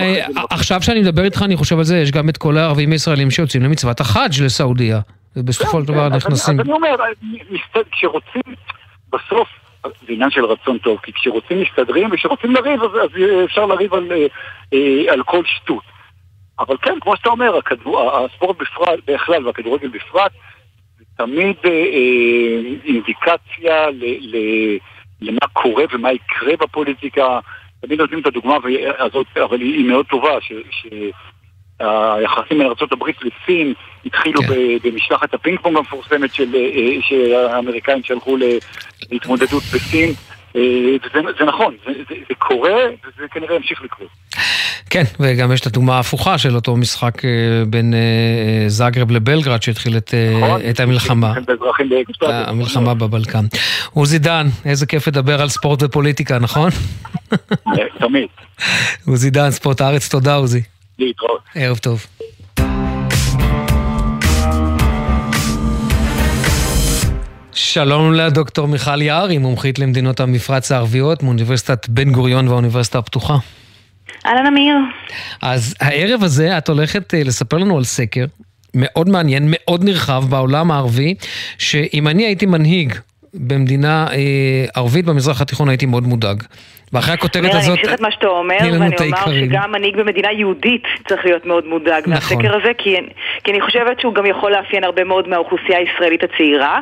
עכשיו שאני מדבר איתך, אני חושב על זה, יש גם את כל הערבים הישראלים שיוצאים למצוות החאג' לסעודיה. ובסופו של דבר נכנסים... אז אני אומר, כשרוצים, בסוף זה עניין של רצון טוב, כי כשרוצים מסתדרים וכשרוצים לריב אז, אז אפשר לריב על, אה, אה, על כל שטות. אבל כן, כמו שאתה אומר, הכדור, הספורט בפרט, בכלל והכדורגל בפרט, זה תמיד אה, אה, אינדיקציה ל, ל, למה קורה ומה יקרה בפוליטיקה. תמיד נותנים את הדוגמה הזאת, אבל היא מאוד טובה, ש, ש, היחסים בין ארה"ב לסין התחילו כן. במשלחת הפינג פונג המפורסמת של, אה, שהאמריקאים שלחו להתמודדות בסין. אה, וזה, זה נכון, זה, זה, זה קורה וזה כנראה ימשיך לקרות. כן, וגם יש את הדוגמה ההפוכה של אותו משחק אה, בין זאגרב לבלגרד שהתחיל את, נכון, את המלחמה. המלחמה בבלקן. עוזי דן, איזה כיף לדבר על ספורט ופוליטיקה, נכון? תמיד. (laughs) עוזי דן, ספורט הארץ, תודה עוזי. להתראות. ערב טוב. שלום לדוקטור מיכל יערי, מומחית למדינות המפרץ הערביות מאוניברסיטת בן גוריון והאוניברסיטה הפתוחה. אהלן אמיר. אז הערב הזה את הולכת אה, לספר לנו על סקר מאוד מעניין, מאוד נרחב בעולם הערבי, שאם אני הייתי מנהיג במדינה אה, ערבית במזרח התיכון הייתי מאוד מודאג. ואחרי הכותרת מאיר, אני הזאת, אמשיך את מה שאתה אומר, ואני אומר. שגם מנהיג במדינה יהודית צריך להיות מאוד מודאג נכון. מהסקר הזה, כי, כי אני חושבת שהוא גם יכול לאפיין הרבה מאוד מהאוכלוסייה הישראלית הצעירה.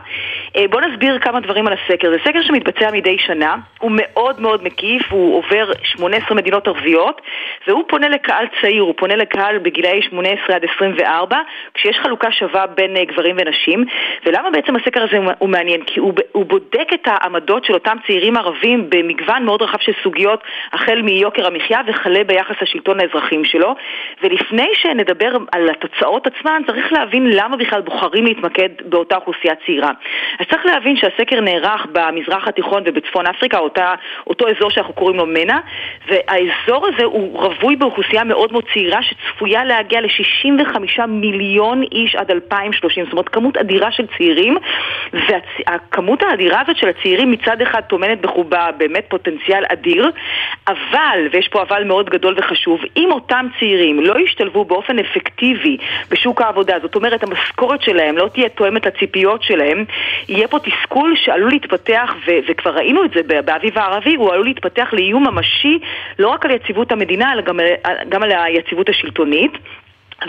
אה, בואו נסביר כמה דברים על הסקר. זה סקר שמתבצע מדי שנה, הוא מאוד מאוד מקיף, הוא עובר 18 מדינות ערביות, והוא פונה לקהל צעיר, הוא פונה לקהל בגילאי 18 עד 24, כשיש חלוקה שווה בין אה, גברים ונשים. ולמה בעצם הסקר הזה הוא- מעניין? כי הוא בודק את העמדות של אותם צעירים ערבים במגוון מאוד רחב של סוגיות, החל מיוקר המחיה וכלה ביחס לשלטון האזרחים שלו. ולפני שנדבר על התוצאות עצמן, צריך להבין למה בכלל בוחרים להתמקד באותה אוכלוסייה צעירה. אז צריך להבין שהסקר נערך במזרח התיכון ובצפון אפריקה, אותה, אותו אזור שאנחנו קוראים לו מנע, והאזור הזה הוא רווי באוכלוסייה מאוד מאוד צעירה שצפויה להגיע ל-65 מיליון איש עד 2030, זאת אומרת כמות אדירה של צעירים, והכמות האדירה הזאת של הצעירים מצד אחד טומנת בחובה באמת פוטנציאל אדיר, אבל, ויש פה אבל מאוד גדול וחשוב, אם אותם צעירים לא ישתלבו באופן אפקטיבי בשוק העבודה, זאת אומרת המשכורת שלהם לא תהיה תואמת לציפיות שלהם, יהיה פה תסכול שעלול להתפתח, ו- וכבר ראינו את זה באביב הערבי, הוא עלול להתפתח לאיום ממשי לא רק על יציבות המדינה, אלא גם, על- גם על היציבות השלטונית.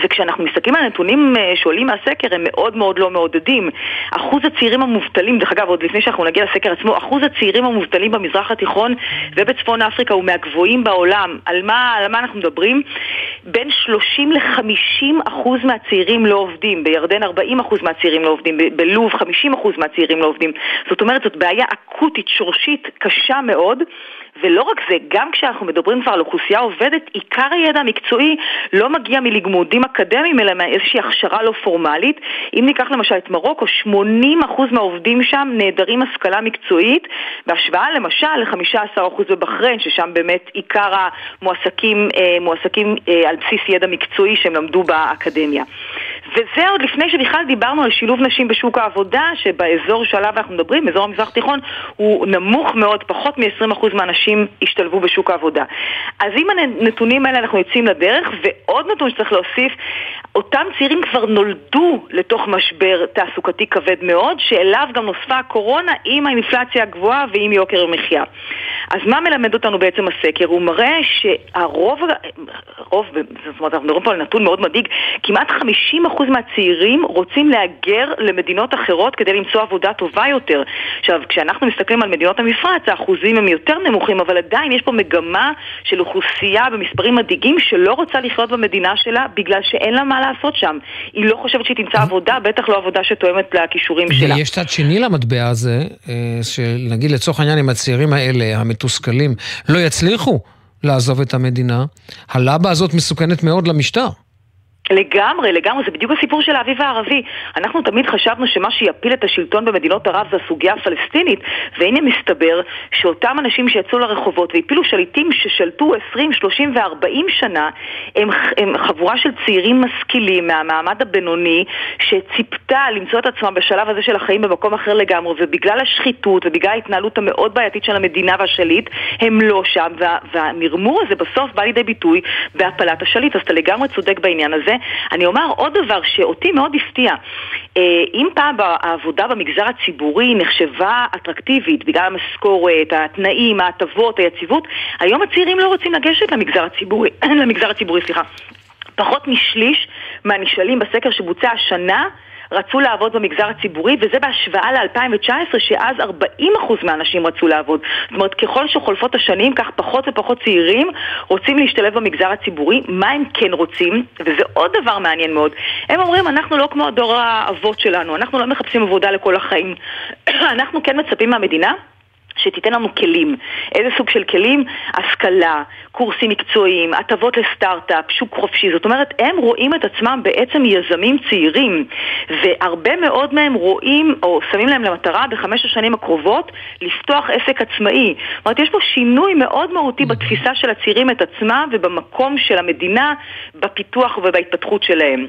וכשאנחנו מסתכלים על הנתונים אה, שעולים מהסקר הם מאוד מאוד לא מעודדים. אחוז הצעירים המובטלים, דרך אגב עוד לפני שאנחנו נגיע לסקר עצמו, אחוז הצעירים המובטלים במזרח התיכון ובצפון אפריקה הוא מהגבוהים בעולם. על מה, על מה אנחנו מדברים? בין 30 ל-50 אחוז מהצעירים לא עובדים, בירדן 40 אחוז מהצעירים לא עובדים, בלוב 50 אחוז מהצעירים לא עובדים. זאת אומרת זאת בעיה אקוטית, שורשית, קשה מאוד. ולא רק זה, גם כשאנחנו מדברים כבר על אוכלוסייה עובדת, עיקר הידע המקצועי לא מגיע מלימודים אקדמיים, אלא מאיזושהי הכשרה לא פורמלית. אם ניקח למשל את מרוקו, 80% מהעובדים שם נעדרים השכלה מקצועית, בהשוואה למשל ל-15% בבחריין, ששם באמת עיקר המועסקים אה, מועסקים אה, על בסיס ידע מקצועי שהם למדו באקדמיה. וזה עוד לפני שבכלל דיברנו על שילוב נשים בשוק העבודה, שבאזור שעליו אנחנו מדברים, אזור המזרח התיכון, הוא נמוך מאוד, פחות מ-20% מהנשים השתלבו בשוק העבודה. אז עם הנתונים האלה אנחנו יוצאים לדרך, ועוד נתון שצריך להוסיף, אותם צעירים כבר נולדו לתוך משבר תעסוקתי כבד מאוד, שאליו גם נוספה הקורונה עם האינפלציה הגבוהה ועם יוקר המחיה. אז מה מלמד אותנו בעצם הסקר? הוא מראה שהרוב, רוב, זאת אומרת, אנחנו מדברים פה על נתון מאוד מדאיג, כמעט 50% מהצעירים רוצים להגר למדינות אחרות כדי למצוא עבודה טובה יותר. עכשיו, כשאנחנו מסתכלים על מדינות המפרץ, האחוזים הם יותר נמוכים, אבל עדיין יש פה מגמה של אוכלוסייה במספרים מדאיגים שלא רוצה לחיות במדינה שלה בגלל שאין לה מה לעשות שם. היא לא חושבת שהיא תמצא עבודה, בטח לא עבודה שתואמת לכישורים שלה. ויש צד שני למטבע הזה, אה, שנגיד לצורך העניין, אם הצעירים האלה, המתוסכלים, לא יצליחו לעזוב את המדינה, הלבה הזאת מסוכנת מאוד למשטר. לגמרי, לגמרי, זה בדיוק הסיפור של האביב הערבי. אנחנו תמיד חשבנו שמה שיפיל את השלטון במדינות ערב זה הסוגיה הפלסטינית, והנה מסתבר שאותם אנשים שיצאו לרחובות והפילו שליטים ששלטו 20, 30 ו-40 שנה, הם, הם חבורה של צעירים משכילים מהמעמד הבינוני, שציפתה למצוא את עצמם בשלב הזה של החיים במקום אחר לגמרי, ובגלל השחיתות ובגלל ההתנהלות המאוד בעייתית של המדינה והשליט, הם לא שם, וה, והמרמור הזה בסוף בא לידי ביטוי בהפלת השליט. אז אתה לגמרי צודק בעניין הזה. אני אומר עוד דבר שאותי מאוד הפתיע. אה, אם פעם העבודה במגזר הציבורי נחשבה אטרקטיבית בגלל המשכורת, התנאים, ההטבות, היציבות, היום הצעירים לא רוצים לגשת למגזר הציבורי, (clears throat) למגזר הציבורי, סליחה. פחות משליש מהנשאלים בסקר שבוצע השנה רצו לעבוד במגזר הציבורי, וזה בהשוואה ל-2019, שאז 40% מהאנשים רצו לעבוד. זאת אומרת, ככל שחולפות השנים, כך פחות ופחות צעירים רוצים להשתלב במגזר הציבורי. מה הם כן רוצים? וזה עוד דבר מעניין מאוד. הם אומרים, אנחנו לא כמו הדור האבות שלנו, אנחנו לא מחפשים עבודה לכל החיים. (clears throat) אנחנו כן מצפים מהמדינה שתיתן לנו כלים. איזה סוג של כלים? השכלה, קורסים מקצועיים, הטבות לסטארט-אפ, שוק חופשי. זאת אומרת, הם רואים את עצמם בעצם יזמים צעירים, והרבה מאוד מהם רואים, או שמים להם למטרה בחמש השנים הקרובות, לפתוח עסק עצמאי. זאת אומרת, יש פה שינוי מאוד מהותי בתפיסה של הצעירים את עצמם ובמקום של המדינה בפיתוח ובהתפתחות שלהם.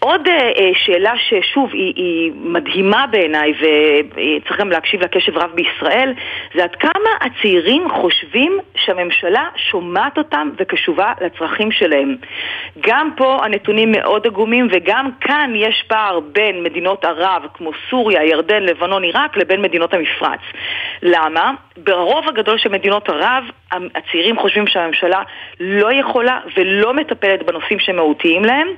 עוד אה, שאלה ששוב, היא, היא מדהימה בעיניי, וצריך גם להקשיב לה קשב רב בישראל, זה עד כמה הצעירים חושבים שהממשלה שומעת אותם וקשובה לצרכים שלהם. גם פה הנתונים מאוד עגומים וגם כאן יש פער בין מדינות ערב כמו סוריה, ירדן, לבנון, עיראק לבין מדינות המפרץ. למה? ברוב הגדול של מדינות ערב, הצעירים חושבים שהממשלה לא יכולה ולא מטפלת בנושאים שמהותיים להם.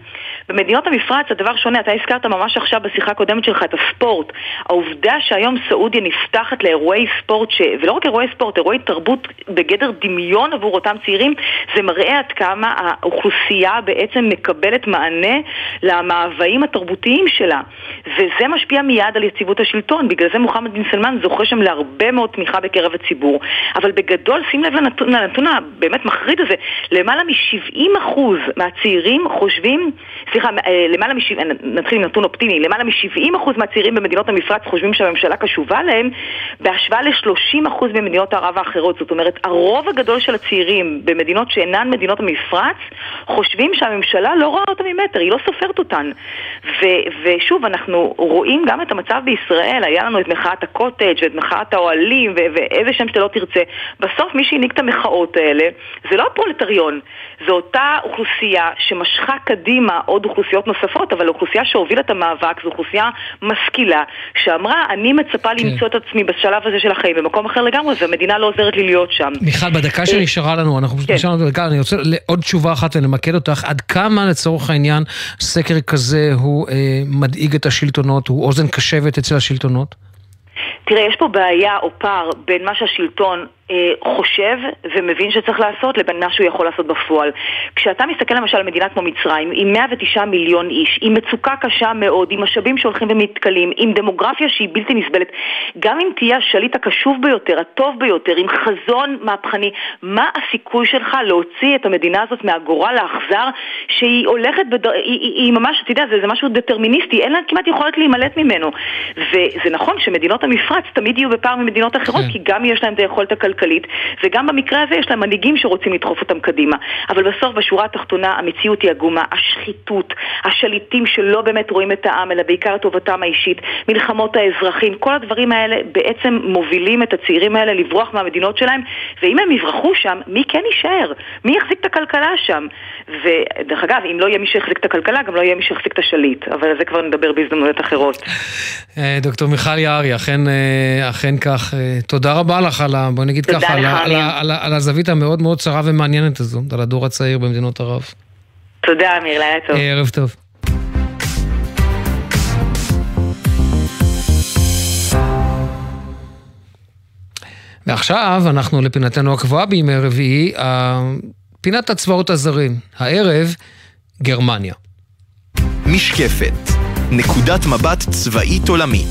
במדינות המפרץ הדבר שונה, אתה הזכרת ממש עכשיו בשיחה הקודמת שלך את הספורט. העובדה שהיום סעודיה נפתחת לאירועי ספורט, ש... ולא רק אירועי ספורט, אירועי תרבות בגדר דמיון עבור אותם צעירים, זה מראה עד כמה האוכלוסייה בעצם מקבלת מענה למאוויים התרבותיים שלה. וזה משפיע מיד על יציבות השלטון, בגלל זה מוחמד בן סלמן זוכה שם להרבה מאוד תמיכה בקרב הציבור. אבל בגדול, שים לב לנתון, לנתון הבאמת מחריד הזה, למעלה מ-70% מהצעירים חושבים, סליחה, אה, למעלה מ-70, נתחיל עם נתון אופטימי, למעלה מ-70% מהצעירים במדינות המפרץ חושבים שהממשלה קשובה להם, בהשוואה ל-30% במדינות ערב האחרות. זאת אומרת, הרוב הגדול של הצעירים במדינות שאינן מדינות המפרץ חושבים שהממשלה לא רואה אותם ממטר, היא לא סופרת אותן. ו- ושוב, אנחנו רואים גם את המצב בישראל, היה לנו את מחאת הקוטג' ואת מחאת האוהלים ו- ואיזה שם לא תרצה. בסוף מי שהנהיג את המחאות האלה זה לא הפרולטריון, זו אותה אוכלוסייה שמשכה קדימה עוד אוכלוסיות נוספות, אבל האוכלוסייה שהובילה את המאבק זו אוכלוסייה משכילה, שאמרה, אני מצפה כן. למצוא את עצמי בשלב הזה של החיים במקום אחר לגמרי, והמדינה לא עוזרת לי להיות שם. מיכל, בדקה אה, שנשארה לנו, אנחנו פשוט כן. נשארנו בדקה, אני רוצה עוד תשובה אחת ולמקד אותך, עד כמה לצורך העניין סקר כזה הוא אה, מדאיג את השלטונות, הוא אוזן קשבת אצל השלטונות? תראה, יש פה בעיה או פער בין מה שהשלטון חושב ומבין שצריך לעשות לבין מה שהוא יכול לעשות בפועל. כשאתה מסתכל למשל על מדינה כמו מצרים, עם 109 מיליון איש, עם מצוקה קשה מאוד, עם משאבים שהולכים ומתכלים, עם דמוגרפיה שהיא בלתי נסבלת, גם אם תהיה השליט הקשוב ביותר, הטוב ביותר, עם חזון מהפכני, מה הסיכוי שלך להוציא את המדינה הזאת מהגורל האכזר שהיא הולכת, בד... היא, היא, היא ממש, אתה יודע, זה, זה משהו דטרמיניסטי, אין לה כמעט יכולת להימלט ממנו. וזה נכון שמדינות המפרץ תמיד יהיו בפער ממדינות אחרות, כן. כי גם יש להם את היכולת הכלכלית. כלכלית, וגם במקרה הזה יש להם מנהיגים שרוצים לדחוף אותם קדימה. אבל בסוף, בשורה התחתונה, המציאות היא עגומה. השחיתות, השליטים שלא באמת רואים את העם, אלא בעיקר את טובתם האישית, מלחמות האזרחים, כל הדברים האלה בעצם מובילים את הצעירים האלה לברוח מהמדינות שלהם, ואם הם יברחו שם, מי כן יישאר? מי יחזיק את הכלכלה שם? ודרך אגב, אם לא יהיה מי שיחזיק את הכלכלה, גם לא יהיה מי שיחזיק את השליט, אבל על זה כבר נדבר בהזדמנויות אחרות. אה, דוקטור מיכל יערי, אכן, אה, אכן כך. אה, תודה רבה לך על ה... בוא נגיד ככה, על, על, על, על הזווית המאוד מאוד צרה ומעניינת הזו, על הדור הצעיר במדינות ערב. תודה, אמיר, לילה טוב. ערב טוב. ועכשיו אנחנו לפינתנו הקבועה בימי רביעי, פינת הצבאות הזרים. הערב, גרמניה. משקפת, נקודת מבט צבאית עולמית.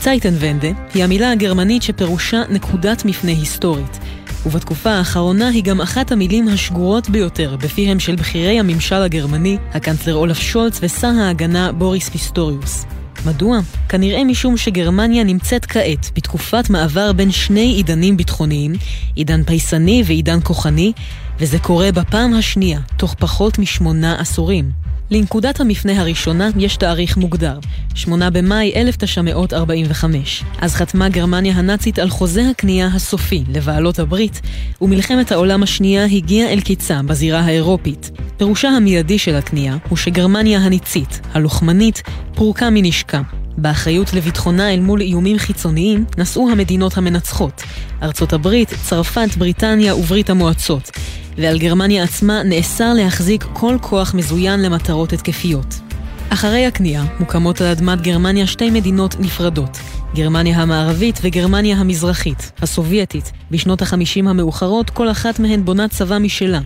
Zeitenwende היא המילה הגרמנית שפירושה נקודת מפנה היסטורית, ובתקופה האחרונה היא גם אחת המילים השגורות ביותר בפיהם של בכירי הממשל הגרמני, הקנצלר אולף שולץ ושר ההגנה בוריס פיסטוריוס. מדוע? כנראה משום שגרמניה נמצאת כעת בתקופת מעבר בין שני עידנים ביטחוניים, עידן פייסני ועידן כוחני, וזה קורה בפעם השנייה, תוך פחות משמונה עשורים. לנקודת המפנה הראשונה יש תאריך מוגדר, 8 במאי 1945. אז חתמה גרמניה הנאצית על חוזה הכניעה הסופי לבעלות הברית, ומלחמת העולם השנייה הגיעה אל קיצה בזירה האירופית. פירושה המיידי של הכניעה הוא שגרמניה הניצית, הלוחמנית, פורקה מנשקה. באחריות לביטחונה אל מול איומים חיצוניים נשאו המדינות המנצחות, ארצות הברית, צרפת, בריטניה וברית המועצות. ועל גרמניה עצמה נאסר להחזיק כל כוח מזוין למטרות התקפיות. אחרי הכניעה מוקמות על אדמת גרמניה שתי מדינות נפרדות, גרמניה המערבית וגרמניה המזרחית, הסובייטית. בשנות החמישים המאוחרות כל אחת מהן בונה צבא משלה,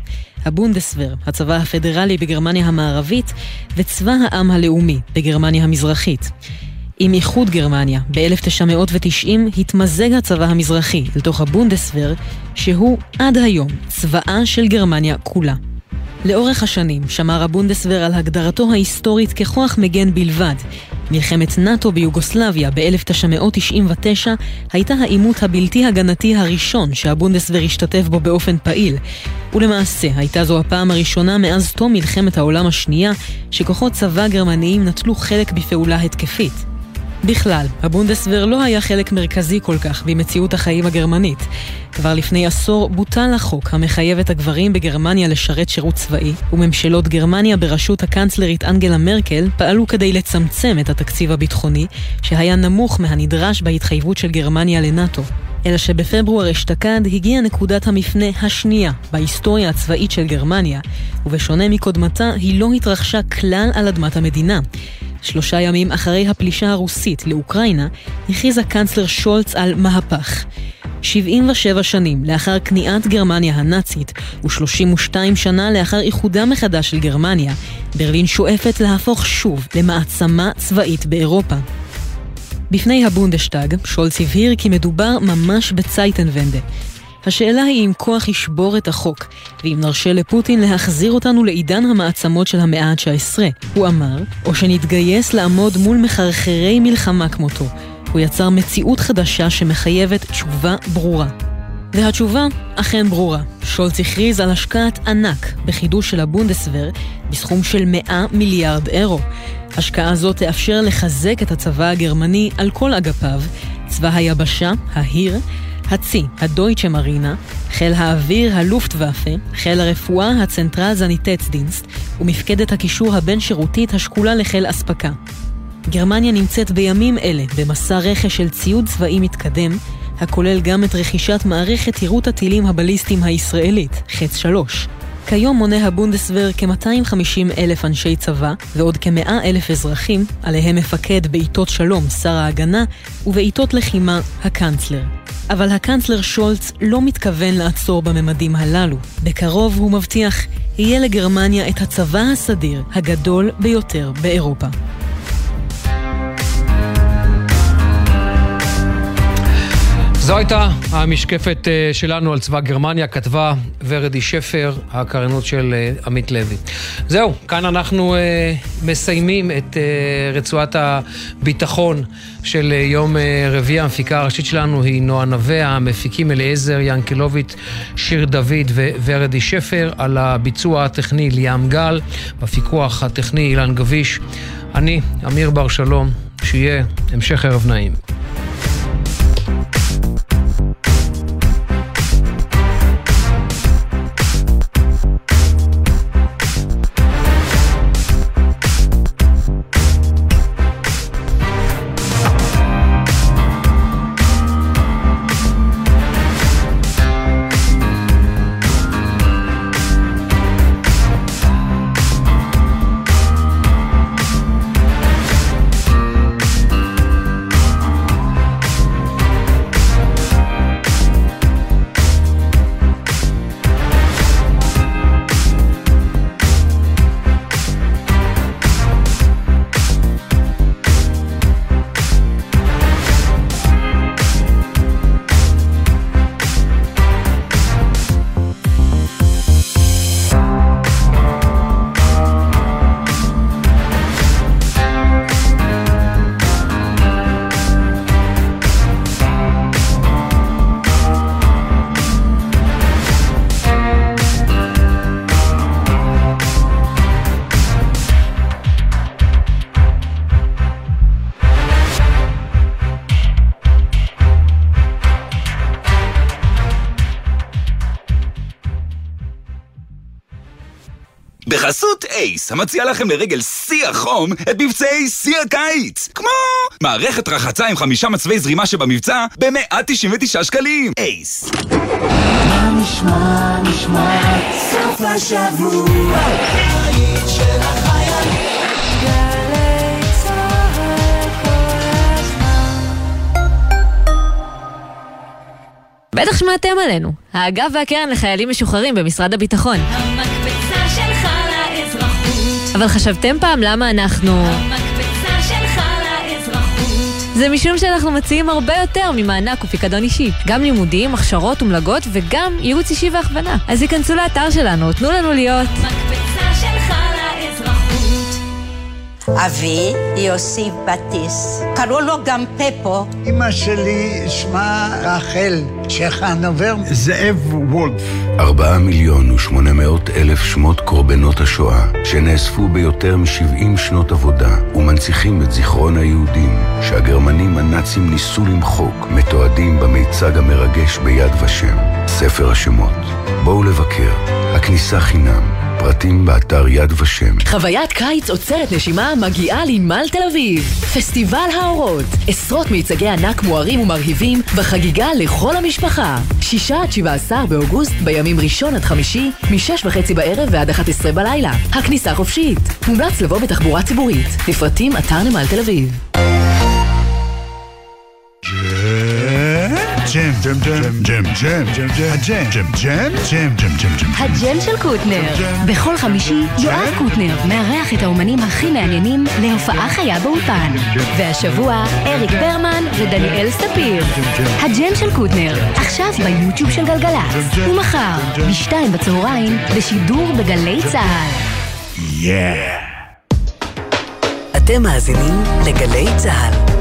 הבונדסוור, הצבא הפדרלי בגרמניה המערבית, וצבא העם הלאומי בגרמניה המזרחית. עם איחוד גרמניה ב-1990 התמזג הצבא המזרחי לתוך הבונדסוור, שהוא עד היום צבאה של גרמניה כולה. לאורך השנים שמר הבונדסוור על הגדרתו ההיסטורית ככוח מגן בלבד. מלחמת נאט"ו ביוגוסלביה ב-1999 הייתה העימות הבלתי הגנתי הראשון שהבונדסוור השתתף בו באופן פעיל, ולמעשה הייתה זו הפעם הראשונה מאז תום מלחמת העולם השנייה שכוחות צבא גרמניים נטלו חלק בפעולה התקפית. בכלל, הבונדסוור לא היה חלק מרכזי כל כך במציאות החיים הגרמנית. כבר לפני עשור בוטל החוק המחייב את הגברים בגרמניה לשרת שירות צבאי, וממשלות גרמניה בראשות הקנצלרית אנגלה מרקל פעלו כדי לצמצם את התקציב הביטחוני, שהיה נמוך מהנדרש בהתחייבות של גרמניה לנאט"ו. אלא שבפברואר אשתקד הגיעה נקודת המפנה השנייה בהיסטוריה הצבאית של גרמניה, ובשונה מקודמתה היא לא התרחשה כלל על אדמת המדינה. שלושה ימים אחרי הפלישה הרוסית לאוקראינה, הכריז הקנצלר שולץ על מהפך. 77 שנים לאחר כניעת גרמניה הנאצית ו-32 שנה לאחר איחודה מחדש של גרמניה, ברלין שואפת להפוך שוב למעצמה צבאית באירופה. בפני הבונדשטאג, שולץ הבהיר כי מדובר ממש בצייטנבנדה. השאלה היא אם כוח ישבור את החוק, ואם נרשה לפוטין להחזיר אותנו לעידן המעצמות של המאה ה-19. הוא אמר, או שנתגייס לעמוד מול מחרחרי מלחמה כמותו. הוא יצר מציאות חדשה שמחייבת תשובה ברורה. והתשובה אכן ברורה. שולץ הכריז על השקעת ענק בחידוש של הבונדסוור בסכום של 100 מיליארד אירו. השקעה זו תאפשר לחזק את הצבא הגרמני על כל אגפיו, צבא היבשה, ההיר, הצי, הדויטשה מרינה, חיל האוויר, הלופטוואפה, חיל הרפואה, הצנטרל זניטצדינסט, ומפקדת הקישור הבין-שירותית השקולה לחיל אספקה. גרמניה נמצאת בימים אלה במסע רכש של ציוד צבאי מתקדם, הכולל גם את רכישת מערכת יירוט הטילים הבליסטיים הישראלית, חץ 3. כיום מונה הבונדסוור כ-250 אלף אנשי צבא ועוד כ-100 אלף אזרחים, עליהם מפקד בעיתות שלום שר ההגנה ובעיתות לחימה הקאנצלר. אבל הקאנצלר שולץ לא מתכוון לעצור בממדים הללו. בקרוב, הוא מבטיח, יהיה לגרמניה את הצבא הסדיר הגדול ביותר באירופה. זו הייתה המשקפת אה, שלנו על צבא גרמניה, כתבה ורדי שפר, הקריינות של אה, עמית לוי. זהו, כאן אנחנו אה, מסיימים את רצועת הביטחון של יום רביעי. המפיקה הראשית שלנו היא נועה נווה, המפיקים אליעזר ינקלוביץ', שיר דוד וורדי שפר, על הביצוע הטכני ליאם גל, בפיקוח הטכני אילן גביש. אני, אמיר בר שלום, שיהיה המשך ערב נעים. אייס, המציע לכם לרגל שיא החום את מבצעי שיא הקיץ. כמו מערכת רחצה עם חמישה מצבי זרימה שבמבצע ב-199 שקלים. אייס. מה נשמע, נשמע, סוף השבוע, של החיילים. בטח שמעתם עלינו, האגף והקרן לחיילים משוחררים במשרד הביטחון. אבל חשבתם פעם למה אנחנו... זה משום שאנחנו מציעים הרבה יותר ממענק ופיקדון אישי. גם לימודים, הכשרות ומלגות וגם ייעוץ אישי והכוונה. אז היכנסו לאתר שלנו, תנו לנו להיות... אבי יוסי בטיס. קראו לו גם פפו. אמא שלי שמה רחל שחנובר. זאב וולף. ארבעה מיליון ושמונה מאות אלף שמות קורבנות השואה, שנאספו ביותר מ-70 שנות עבודה, ומנציחים את זיכרון היהודים, שהגרמנים הנאצים ניסו למחוק, מתועדים במיצג המרגש ביד ושם, ספר השמות. בואו לבקר, הכניסה חינם. פרטים באתר יד ושם. חוויית קיץ עוצרת נשימה מגיעה לנמל תל אביב. פסטיבל האורות. עשרות מיצגי ענק מוארים ומרהיבים בחגיגה לכל המשפחה. שישה עד שבעה עשר באוגוסט בימים ראשון עד חמישי, משש וחצי בערב ועד אחת עשרה בלילה. הכניסה חופשית. מומלץ לבוא בתחבורה ציבורית. לפרטים אתר נמל תל אביב. ג'ם, ג'ם, ג'ם, ג'ם, ג'ם, ג'ם, ג'ם, הג'ם, ג'ם, ג'ם, ג'ם, ג'ם, ג'ם, ג'ם. הג'ם של קוטנר. בכל חמישי, יואב קוטנר מארח את האומנים הכי מעניינים להופעה חיה באולפן. והשבוע, אריק ברמן ודניאל ספיר. הג'ם של קוטנר, עכשיו ביוטיוב של גלגלצ. ומחר, בשתיים בצהריים, בשידור בגלי צה"ל. יאה. אתם מאזינים לגלי צה"ל.